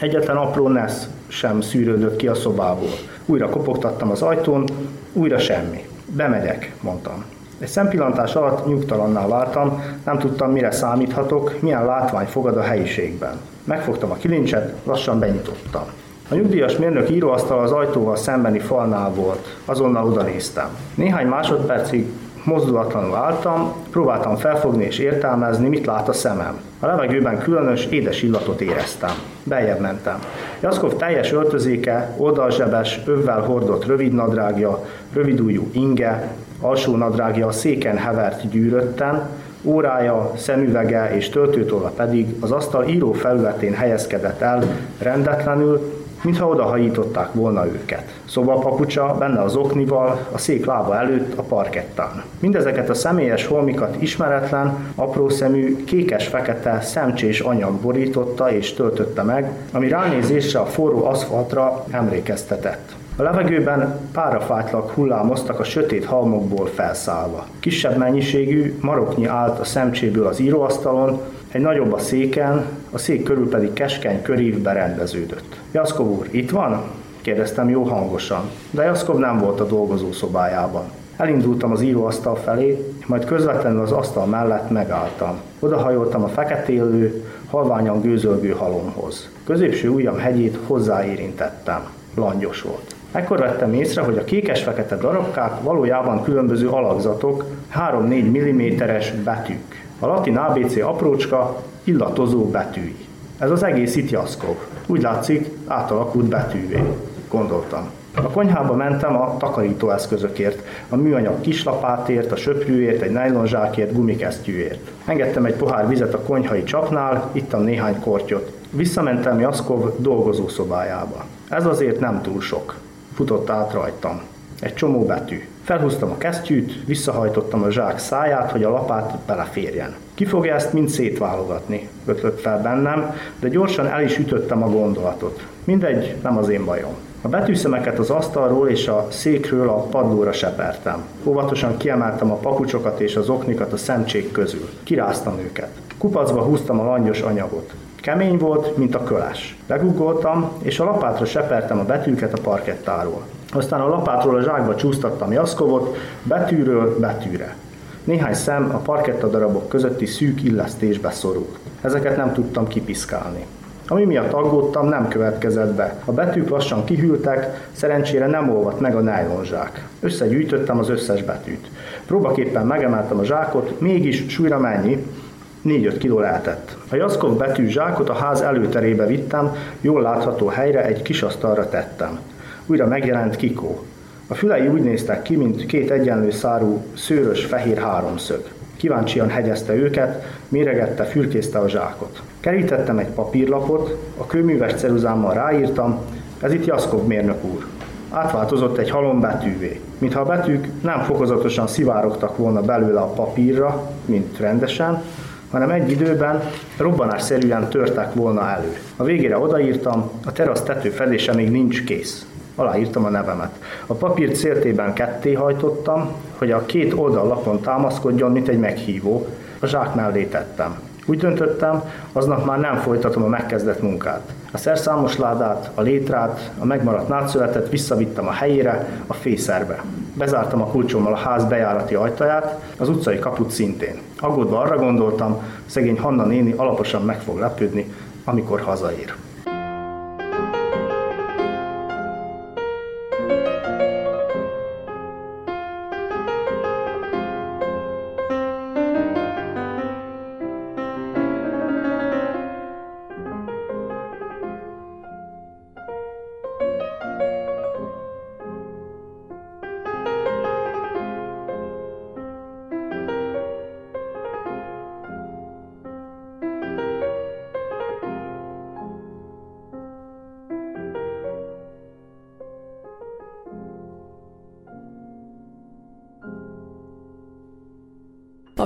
Egyetlen apró nesz sem szűrődött ki a szobából. Újra kopogtattam az ajtón, újra semmi. Bemegyek, mondtam. Egy szempillantás alatt nyugtalanná váltam, nem tudtam, mire számíthatok, milyen látvány fogad a helyiségben. Megfogtam a kilincset, lassan benyitottam. A nyugdíjas mérnök íróasztal az ajtóval szembeni falnál volt. Azonnal oda néztem. Néhány másodpercig mozdulatlanul álltam, próbáltam felfogni és értelmezni, mit lát a szemem. A levegőben különös, édes illatot éreztem. Beljebb mentem. Jaszkov teljes öltözéke, oldalzsebes, övvel hordott rövid nadrágja, rövidújú inge, alsó nadrágja a széken hevert gyűrötten, órája, szemüvege és töltőtolla pedig az asztal író felületén helyezkedett el rendetlenül, mintha odahajították volna őket. Szobapapucsa benne az oknival, a szék lába előtt a parkettán. Mindezeket a személyes holmikat ismeretlen, apró szemű, kékes-fekete, szemcsés anyag borította és töltötte meg, ami ránézésre a forró aszfaltra emlékeztetett. A levegőben párafátlak hullámoztak a sötét halmokból felszállva. Kisebb mennyiségű maroknyi állt a szemcséből az íróasztalon, egy nagyobb a széken, a szék körül pedig keskeny körív berendeződött. Jaszkov úr, itt van? kérdeztem jó hangosan, de Jaszkov nem volt a dolgozó szobájában. Elindultam az íróasztal felé, majd közvetlenül az asztal mellett megálltam. Odahajoltam a feketélő, halványan gőzölgő halomhoz. Középső ujjam hegyét hozzáérintettem. Langyos volt. Ekkor vettem észre, hogy a kékes-fekete darabkák valójában különböző alakzatok, 3-4 mm-es betűk. A latin ABC aprócska, illatozó betűi. Ez az egész itt Jaszkov. Úgy látszik, átalakult betűvé. Gondoltam. A konyhába mentem a takarítóeszközökért, a műanyag kislapátért, a söprűért, egy nejlonzsákért, gumikesztyűért. Engedtem egy pohár vizet a konyhai csapnál, ittam néhány kortyot. Visszamentem Jaszkov dolgozószobájába. Ez azért nem túl sok. Futott át rajtam. Egy csomó betű. Felhúztam a kesztyűt, visszahajtottam a zsák száját, hogy a lapát beleférjen. Ki fogja ezt mind szétválogatni? Ötlött fel bennem, de gyorsan el is ütöttem a gondolatot. Mindegy, nem az én bajom. A betűszemeket az asztalról és a székről a padlóra sepertem. Óvatosan kiemeltem a papucsokat és az oknikat a szemcsék közül. Kiráztam őket. Kupacba húztam a langyos anyagot. Kemény volt, mint a köles. Leguggoltam, és a lapátra sepertem a betűket a parkettáról. Aztán a lapátról a zsákba csúsztattam Jaszkovot, betűről betűre. Néhány szem a parketta darabok közötti szűk illesztésbe szorul. Ezeket nem tudtam kipiszkálni. Ami miatt aggódtam, nem következett be. A betűk lassan kihűltek, szerencsére nem olvadt meg a nájlonzsák. Összegyűjtöttem az összes betűt. Próbaképpen megemeltem a zsákot, mégis súlyra mennyi, 4-5 kiló lehetett. A Jaszkov betű zsákot a ház előterébe vittem, jól látható helyre egy kis asztalra tettem. Újra megjelent Kikó. A fülei úgy néztek ki, mint két egyenlő szárú, szőrös fehér háromszög. Kíváncsian hegyezte őket, méregette, fürkészte a zsákot. Kerítettem egy papírlapot, a kőműves ceruzámmal ráírtam, ez itt Jaszkov mérnök úr. Átváltozott egy halom betűvé, mintha a betűk nem fokozatosan szivárogtak volna belőle a papírra, mint rendesen, hanem egy időben robbanásszerűen törtek volna elő. A végére odaírtam, a terasz tető fedése még nincs kész. Aláírtam a nevemet. A papírt széltében ketté hajtottam, hogy a két oldallapon támaszkodjon, mint egy meghívó. A zsák mellé tettem. Úgy döntöttem, aznap már nem folytatom a megkezdett munkát. A szerszámos ládát, a létrát, a megmaradt nátszövetet visszavittem a helyére, a fészerbe. Bezártam a kulcsommal a ház bejárati ajtaját, az utcai kaput szintén. Aggódva arra gondoltam, szegény Hanna néni alaposan meg fog lepődni, amikor hazaér.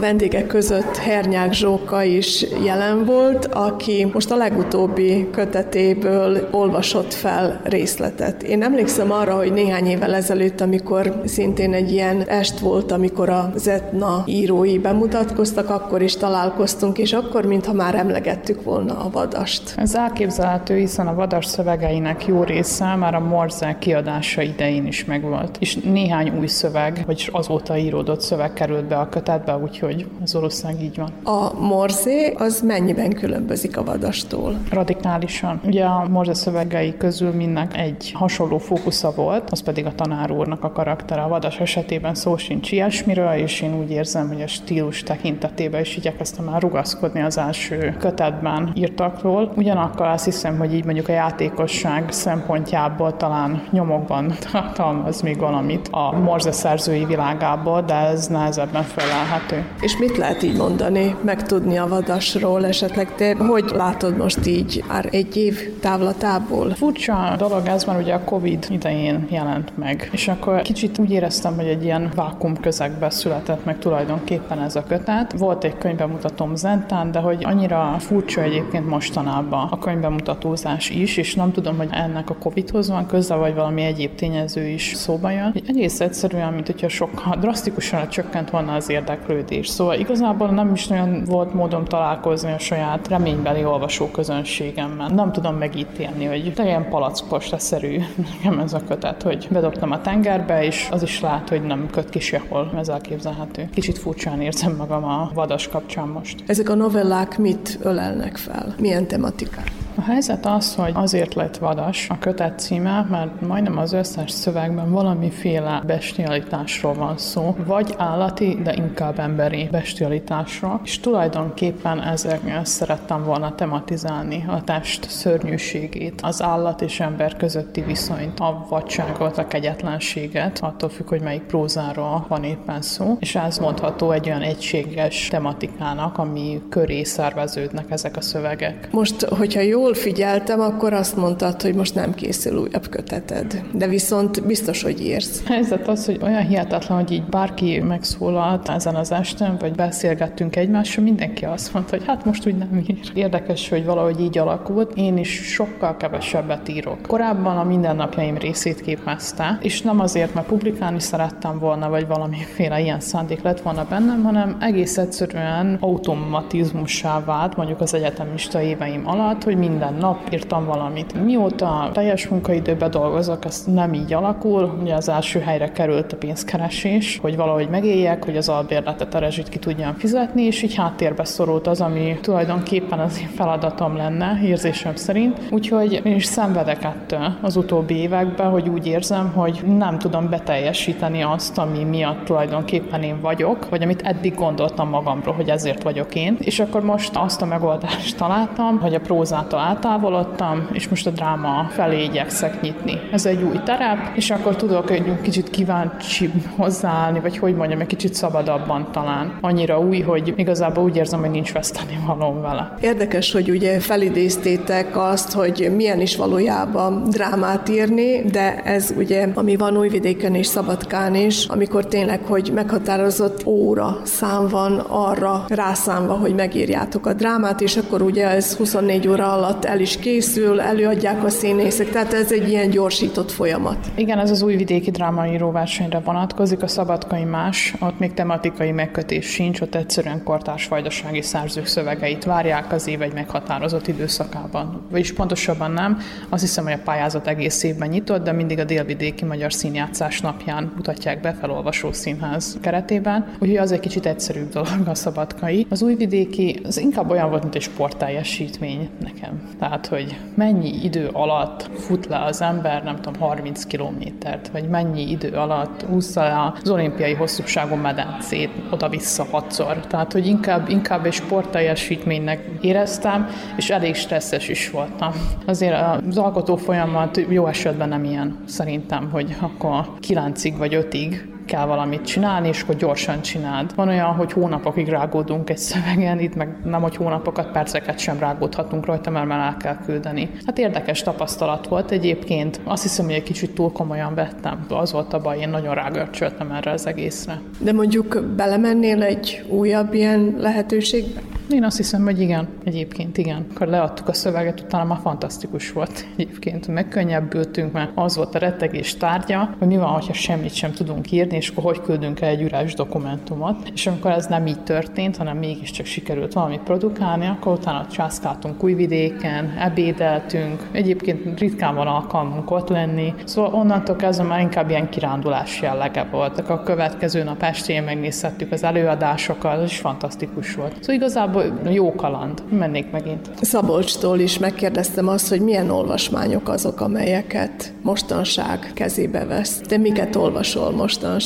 Vendégek között Hernyák Zsóka is jelen volt, aki most a legutóbbi kötetéből olvasott fel részletet. Én emlékszem arra, hogy néhány évvel ezelőtt, amikor szintén egy ilyen est volt, amikor a Zetna írói bemutatkoztak, akkor is találkoztunk, és akkor, mintha már emlegettük volna a vadast. Ez elképzelhető, hiszen a vadas szövegeinek jó része már a Morze kiadása idején is megvolt. És néhány új szöveg, vagy azóta íródott szöveg került be a kötetbe, úgyhogy úgyhogy az ország így van. A morzé az mennyiben különbözik a vadastól? Radikálisan. Ugye a morze szövegei közül mindnek egy hasonló fókusza volt, az pedig a tanár úrnak a karaktere. A vadas esetében szó sincs ilyesmiről, és én úgy érzem, hogy a stílus tekintetében is igyekeztem már rugaszkodni az első kötetben írtakról. Ugyanakkor azt hiszem, hogy így mondjuk a játékosság szempontjából talán nyomokban tartalmaz még valamit a morze szerzői világából, de ez nehezebben felelhető. És mit lehet így mondani, megtudni a vadasról esetleg? Te hogy látod most így már egy év távlatából? Furcsa dolog ez, mert ugye a Covid idején jelent meg, és akkor kicsit úgy éreztem, hogy egy ilyen vákum közegbe született meg tulajdonképpen ez a kötet. Volt egy könyvbemutatom Zentán, de hogy annyira furcsa egyébként mostanában a könyvbemutatózás is, és nem tudom, hogy ennek a Covid-hoz van köze, vagy valami egyéb tényező is szóba jön. Egész egyszerűen, mint hogyha sokkal drasztikusan csökkent volna az érdeklődés. Szóval igazából nem is nagyon volt módom találkozni a saját reménybeli olvasó közönségemmel. Nem tudom megítélni, hogy ilyen palackpostaszerű nekem ez a kötet, hogy bedobtam a tengerbe, és az is lát, hogy nem köt ki sehol, ez elképzelhető. Kicsit furcsán érzem magam a vadas kapcsán most. Ezek a novellák mit ölelnek fel? Milyen tematikát? A helyzet az, hogy azért lett vadas a kötet címe, mert majdnem az összes szövegben valamiféle bestialitásról van szó, vagy állati, de inkább emberi bestialitásról, és tulajdonképpen ezeknél szerettem volna tematizálni a test szörnyűségét, az állat és ember közötti viszonyt, a vadságot, a kegyetlenséget, attól függ, hogy melyik prózáról van éppen szó, és ez mondható egy olyan egységes tematikának, ami köré szerveződnek ezek a szövegek. Most, hogyha jó jól figyeltem, akkor azt mondtad, hogy most nem készül újabb köteted. De viszont biztos, hogy írsz. A helyzet az, hogy olyan hihetetlen, hogy így bárki megszólalt ezen az esten, vagy beszélgettünk egymással, mindenki azt mondta, hogy hát most úgy nem ír. Érdekes, hogy valahogy így alakult. Én is sokkal kevesebbet írok. Korábban a mindennapjaim részét képezte, és nem azért, mert publikálni szerettem volna, vagy valamiféle ilyen szándék lett volna bennem, hanem egész egyszerűen automatizmussá vált, mondjuk az egyetemista éveim alatt, hogy mind minden nap írtam valamit. Mióta teljes munkaidőben dolgozok, ez nem így alakul. Ugye az első helyre került a pénzkeresés, hogy valahogy megéljek, hogy az albérletet a rezsit ki tudjam fizetni, és így háttérbe szorult az, ami tulajdonképpen az én feladatom lenne, érzésem szerint. Úgyhogy én is szenvedek ettől az utóbbi években, hogy úgy érzem, hogy nem tudom beteljesíteni azt, ami miatt tulajdonképpen én vagyok, vagy amit eddig gondoltam magamról, hogy ezért vagyok én. És akkor most azt a megoldást találtam, hogy a prózától eltávolodtam, és most a dráma felé igyekszek nyitni. Ez egy új terep, és akkor tudok egy kicsit kíváncsi hozzáállni, vagy hogy mondjam, egy kicsit szabadabban talán. Annyira új, hogy igazából úgy érzem, hogy nincs veszteni valóm vele. Érdekes, hogy ugye felidéztétek azt, hogy milyen is valójában drámát írni, de ez ugye, ami van Újvidéken és Szabadkán is, amikor tényleg, hogy meghatározott óra szám van arra rászámva, hogy megírjátok a drámát, és akkor ugye ez 24 óra alatt el is készül, előadják a színészek, tehát ez egy ilyen gyorsított folyamat. Igen, ez az újvidéki drámaíró versenyre vonatkozik, a szabadkai más, ott még tematikai megkötés sincs, ott egyszerűen kortárs vajdasági szerzők szövegeit várják az év egy meghatározott időszakában. Vagyis pontosabban nem, azt hiszem, hogy a pályázat egész évben nyitott, de mindig a délvidéki magyar színjátszás napján mutatják be felolvasó színház keretében, úgyhogy az egy kicsit egyszerűbb dolog a szabadkai. Az újvidéki, az inkább olyan volt, mint egy sportteljesítmény nekem. Tehát, hogy mennyi idő alatt fut le az ember, nem tudom, 30 kilométert, vagy mennyi idő alatt úszza az olimpiai hosszúságú medencét oda-vissza hatszor. Tehát, hogy inkább, inkább egy sportteljesítménynek éreztem, és elég stresszes is voltam. Azért az alkotó folyamat jó esetben nem ilyen, szerintem, hogy akkor kilencig vagy ötig kell valamit csinálni, és akkor gyorsan csináld. Van olyan, hogy hónapokig rágódunk egy szövegen, itt meg nem, hogy hónapokat, perceket sem rágódhatunk rajta, mert már el kell küldeni. Hát érdekes tapasztalat volt egyébként. Azt hiszem, hogy egy kicsit túl komolyan vettem. Az volt a baj, én nagyon rágörcsöltem erre az egészre. De mondjuk belemennél egy újabb ilyen lehetőségbe? Én azt hiszem, hogy igen, egyébként igen. Akkor leadtuk a szöveget, utána már fantasztikus volt egyébként. Megkönnyebbültünk, mert az volt a rettegés tárgya, hogy mi van, ha semmit sem tudunk írni, és akkor hogy küldünk el egy üres dokumentumot. És amikor ez nem így történt, hanem mégiscsak sikerült valamit produkálni, akkor utána császkáltunk újvidéken, ebédeltünk, egyébként ritkán van alkalmunk ott lenni. Szóval onnantól kezdve már inkább ilyen kirándulás jellege voltak. A következő nap estén megnézhettük az előadásokat, is fantasztikus volt. Szóval igazából jó kaland. Mennék megint. Szabolcstól is megkérdeztem azt, hogy milyen olvasmányok azok, amelyeket mostanság kezébe vesz. Te miket olvasol mostanság?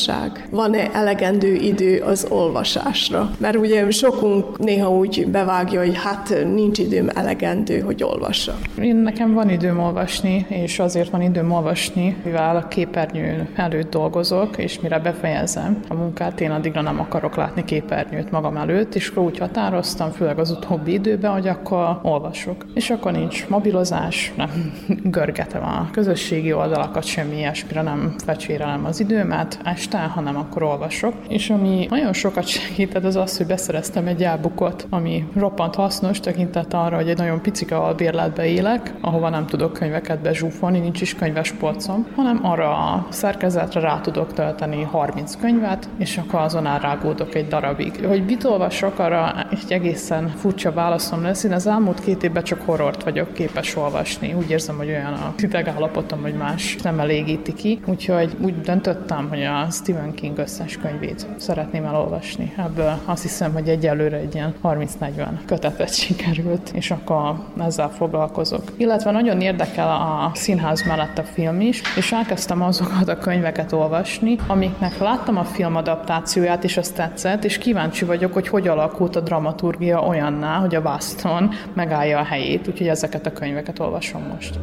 Van-e elegendő idő az olvasásra? Mert ugye sokunk néha úgy bevágja, hogy hát nincs időm elegendő, hogy olvassa. Én nekem van időm olvasni, és azért van időm olvasni, mivel a képernyőn előtt dolgozok, és mire befejezem a munkát, én addigra nem akarok látni képernyőt magam előtt, és akkor úgy határoztam, főleg az utóbbi időben, hogy akkor olvasok. És akkor nincs mobilozás, nem görgetem a közösségi oldalakat, semmi ilyesmire nem fecsérelem az időmet este, hanem akkor olvasok. És ami nagyon sokat segített, az az, hogy beszereztem egy elbukot, ami roppant hasznos, tekintet arra, hogy egy nagyon picike albérletbe élek, ahova nem tudok könyveket bezsúfolni, nincs is könyves polcom, hanem arra a szerkezetre rá tudok tölteni 30 könyvet, és akkor azon rágódok egy darabig. Hogy mit olvasok, arra egy egészen furcsa válaszom lesz. Én az elmúlt két évben csak horrort vagyok képes olvasni. Úgy érzem, hogy olyan a állapotom, hogy más nem elégíti ki. Úgyhogy úgy döntöttem, hogy a Stephen King összes könyvét szeretném elolvasni. Ebből azt hiszem, hogy egyelőre egy ilyen 30-40 kötetet sikerült, és akkor ezzel foglalkozok. Illetve nagyon érdekel a színház mellett a film is, és elkezdtem azokat a könyveket olvasni, amiknek láttam a film adaptációját, és azt tetszett, és kíváncsi vagyok, hogy hogy alakult a dramaturgia olyanná, hogy a Baston megállja a helyét, úgyhogy ezeket a könyveket olvasom most.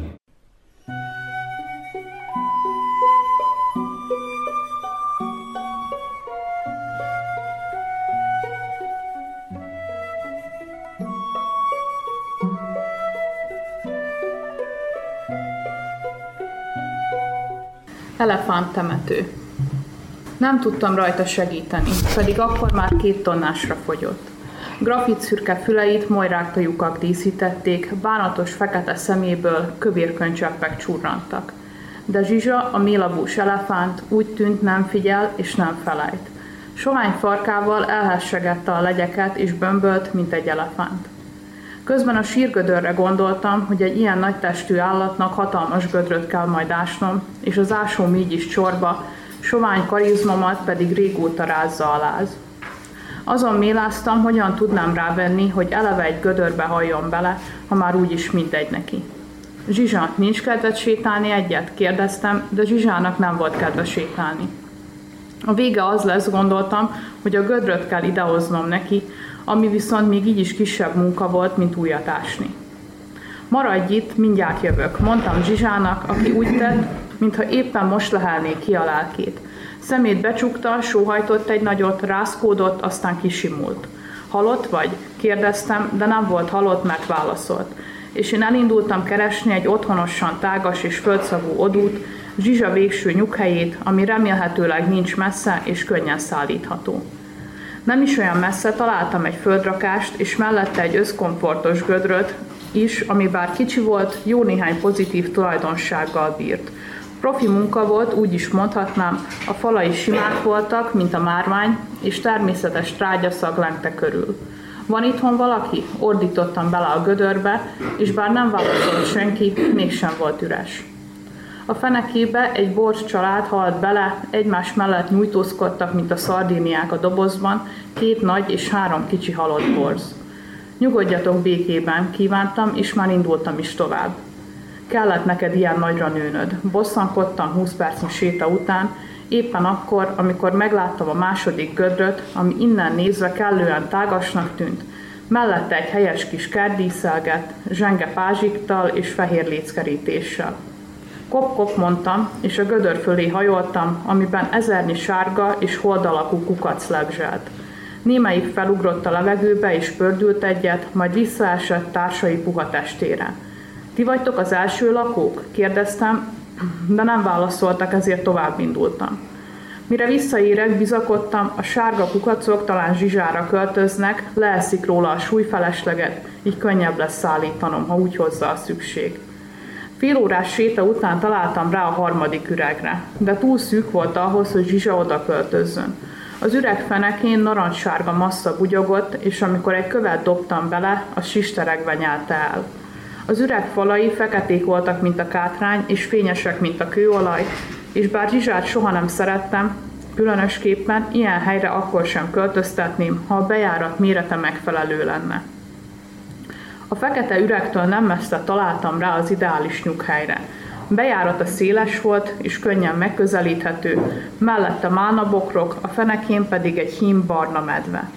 Elefánt temető. Nem tudtam rajta segíteni, pedig akkor már két tonnásra fogyott. Grafit szürke füleit mojrákta lyukak díszítették, bánatos fekete szeméből kövérkönycseppek csurrantak. De Zsizsa, a mélabús elefánt úgy tűnt nem figyel és nem felejt. Sovány farkával elhessegette a legyeket és bömbölt, mint egy elefánt. Közben a sírgödörre gondoltam, hogy egy ilyen nagy testű állatnak hatalmas gödröt kell majd ásnom, és az ásóm így is csorba, sovány karizmamat pedig régóta rázza aláz. Azon méláztam, hogyan tudnám rávenni, hogy eleve egy gödörbe halljon bele, ha már úgyis mindegy neki. Zsizsa, nincs kedved sétálni egyet? kérdeztem, de Zsizsának nem volt kedve sétálni. A vége az lesz, gondoltam, hogy a gödröt kell idehoznom neki, ami viszont még így is kisebb munka volt, mint újat ásni. Maradj itt, mindjárt jövök, mondtam Zsizsának, aki úgy tett, mintha éppen most lehelné ki a lelkét. Szemét becsukta, sóhajtott egy nagyot, rászkódott, aztán kisimult. Halott vagy? kérdeztem, de nem volt halott, mert válaszolt. És én elindultam keresni egy otthonosan tágas és földszagú odút, Zsizsa végső nyughelyét, ami remélhetőleg nincs messze és könnyen szállítható. Nem is olyan messze találtam egy földrakást, és mellette egy összkomfortos gödröt is, ami bár kicsi volt, jó néhány pozitív tulajdonsággal bírt. Profi munka volt, úgy is mondhatnám, a falai simák voltak, mint a márvány, és természetes trágyaszag lengte körül. Van itthon valaki? Ordítottam bele a gödörbe, és bár nem válaszolt senki, mégsem volt üres. A fenekébe egy borz család halt bele, egymás mellett nyújtózkodtak, mint a szardíniák a dobozban, két nagy és három kicsi halott borz. Nyugodjatok békében, kívántam, és már indultam is tovább. Kellett neked ilyen nagyra nőnöd. Bosszankodtam 20 percnyi séta után, éppen akkor, amikor megláttam a második gödröt, ami innen nézve kellően tágasnak tűnt, mellette egy helyes kis kertdíszelget, zsenge pázsiktal és fehér léckerítéssel. Kop-kop mondtam, és a gödör fölé hajoltam, amiben ezernyi sárga és holdalakú kukac lebzselt. Némelyik felugrott a levegőbe és pördült egyet, majd visszaesett társai puha testére. Ti vagytok az első lakók? kérdeztem, de nem válaszoltak, ezért tovább indultam. Mire visszaérek, bizakodtam, a sárga kukacok talán zsizsára költöznek, leeszik róla a súlyfelesleget, így könnyebb lesz szállítanom, ha úgy hozza a szükség. Fél órás séta után találtam rá a harmadik üregre, de túl szűk volt ahhoz, hogy Zsizsa oda költözzön. Az üreg fenekén narancssárga massza bugyogott, és amikor egy követ dobtam bele, az sisteregve nyelte el. Az üreg falai feketék voltak, mint a kátrány, és fényesek, mint a kőolaj, és bár Zsizsát soha nem szerettem, különösképpen ilyen helyre akkor sem költöztetném, ha a bejárat mérete megfelelő lenne. A fekete üregtől nem messze találtam rá az ideális nyughelyre. Bejárata széles volt és könnyen megközelíthető, mellette mánabokrok, a fenekén pedig egy hím barna medve.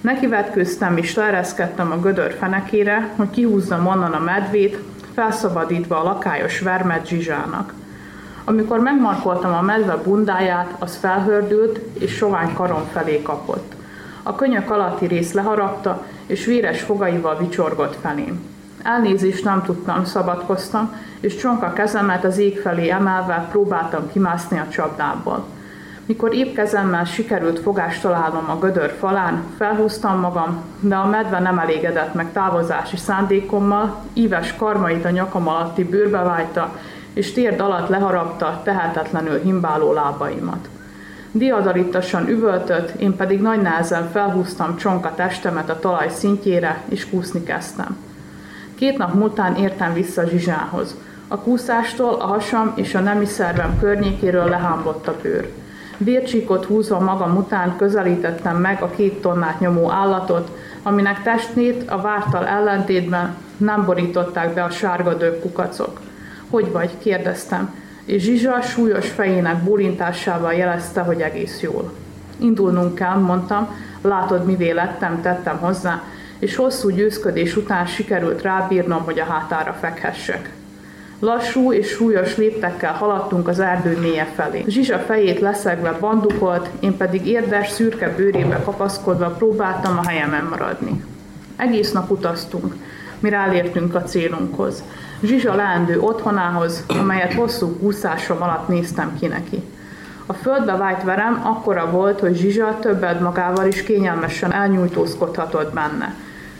Nekivetkőztem és leereszkedtem a gödör fenekére, hogy kihúzzam onnan a medvét, felszabadítva a lakályos vermet Zsizsának. Amikor megmarkoltam a medve bundáját, az felhördült és sovány karom felé kapott. A könyök alatti rész leharapta, és véres fogaival vicsorgott felém. Elnézést nem tudtam, szabadkoztam, és csonka kezemet az ég felé emelve próbáltam kimászni a csapdából. Mikor épp kezemmel sikerült fogást találnom a gödör falán, felhúztam magam, de a medve nem elégedett meg távozási szándékommal, íves karmait a nyakam alatti bőrbe vájta, és térd alatt leharapta tehetetlenül himbáló lábaimat. Diadalittasan üvöltött, én pedig nagy nehezen felhúztam csonka testemet a talaj szintjére, és kúszni kezdtem. Két nap múltán értem vissza Zsizsához. A kúszástól a hasam és a nemi szervem környékéről lehámbott a bőr. Vércsíkot húzva magam után közelítettem meg a két tonnát nyomó állatot, aminek testnét a vártal ellentétben nem borították be a sárga dög kukacok. Hogy vagy? kérdeztem, és Zsizsa súlyos fejének bólintásával jelezte, hogy egész jól. Indulnunk kell, mondtam, látod, mivé lettem, tettem hozzá, és hosszú győzködés után sikerült rábírnom, hogy a hátára fekhessek. Lassú és súlyos léptekkel haladtunk az erdő mélye felé. Zsizsa fejét leszegve bandukolt, én pedig érdes, szürke bőrébe kapaszkodva próbáltam a helyemen maradni. Egész nap utaztunk, mire elértünk a célunkhoz. Zsizsa leendő otthonához, amelyet hosszú kúszásom alatt néztem ki neki. A földbe vájt verem akkora volt, hogy Zsizsa többet magával is kényelmesen elnyújtózkodhatott benne.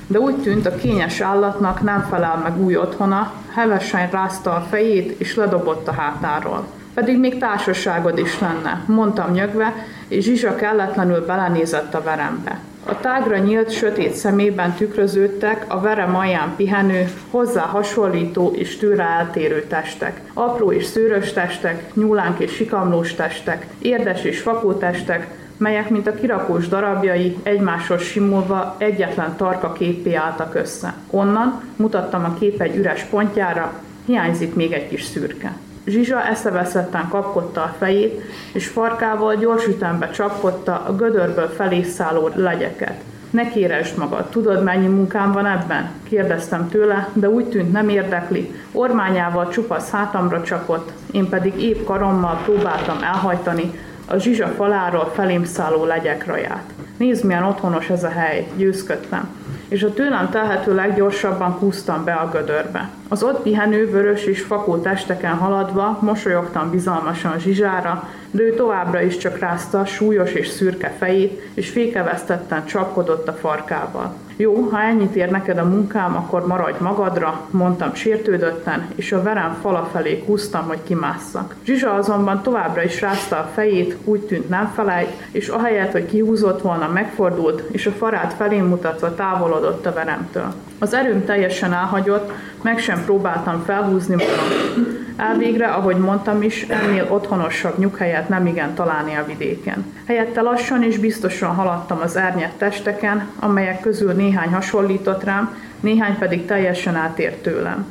De úgy tűnt, a kényes állatnak nem felel meg új otthona, hevesen rázta a fejét és ledobott a hátáról. Pedig még társaságod is lenne, mondtam nyögve, és Zsizsa kelletlenül belenézett a verembe. A tágra nyílt, sötét szemében tükröződtek a verem alján pihenő, hozzá hasonlító és tőle eltérő testek. Apró és szőrös testek, nyúlánk és sikamlós testek, érdes és fakó testek, melyek, mint a kirakós darabjai, egymáshoz simulva egyetlen tarka képé álltak össze. Onnan mutattam a kép egy üres pontjára, hiányzik még egy kis szürke. Zsizsa eszeveszetten kapkodta a fejét, és farkával gyors ütembe csapkodta a gödörből felé szálló legyeket. Ne kéresd magad, tudod mennyi munkám van ebben? Kérdeztem tőle, de úgy tűnt nem érdekli. Ormányával csupasz hátamra csapott, én pedig épp karommal próbáltam elhajtani a zsizsa faláról felém szálló legyek raját. Nézd, milyen otthonos ez a hely, győzködtem és a tőlem telhető leggyorsabban kúztam be a gödörbe. Az ott pihenő vörös és fakó testeken haladva mosolyogtam bizalmasan Zsizsára, de ő továbbra is csak rázta súlyos és szürke fejét, és fékevesztetten csapkodott a farkával. Jó, ha ennyit ér neked a munkám, akkor maradj magadra, mondtam sértődötten, és a verem fala felé húztam, hogy kimásszak. Zsizsa azonban továbbra is rázta a fejét, úgy tűnt nem felejt, és ahelyett, hogy kihúzott volna, megfordult, és a farát felé mutatva távolodott a veremtől. Az erőm teljesen elhagyott, meg sem próbáltam felhúzni magam. Elvégre, ahogy mondtam is, ennél otthonosabb nyughelyet nem igen találni a vidéken. Helyette lassan és biztosan haladtam az árnyett testeken, amelyek közül néhány hasonlított rám, néhány pedig teljesen átért tőlem.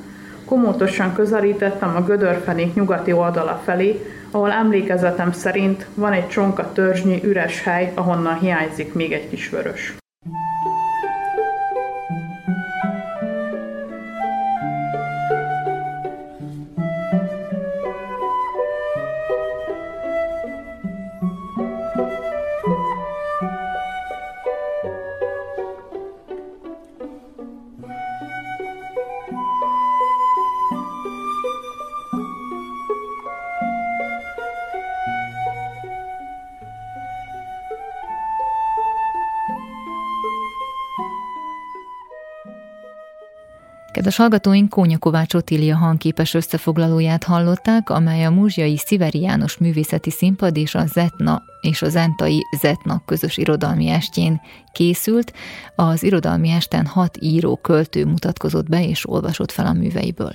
Komótosan közelítettem a gödörfenék nyugati oldala felé, ahol emlékezetem szerint van egy csonka törzsnyi üres hely, ahonnan hiányzik még egy kis vörös. Kedves hallgatóink, Kónya Kovács Otília hangképes összefoglalóját hallották, amely a Múzsiai Sziveri János Művészeti Színpad és a Zetna és a Zentai Zetna közös irodalmi estjén készült. Az irodalmi esten hat író költő mutatkozott be és olvasott fel a műveiből.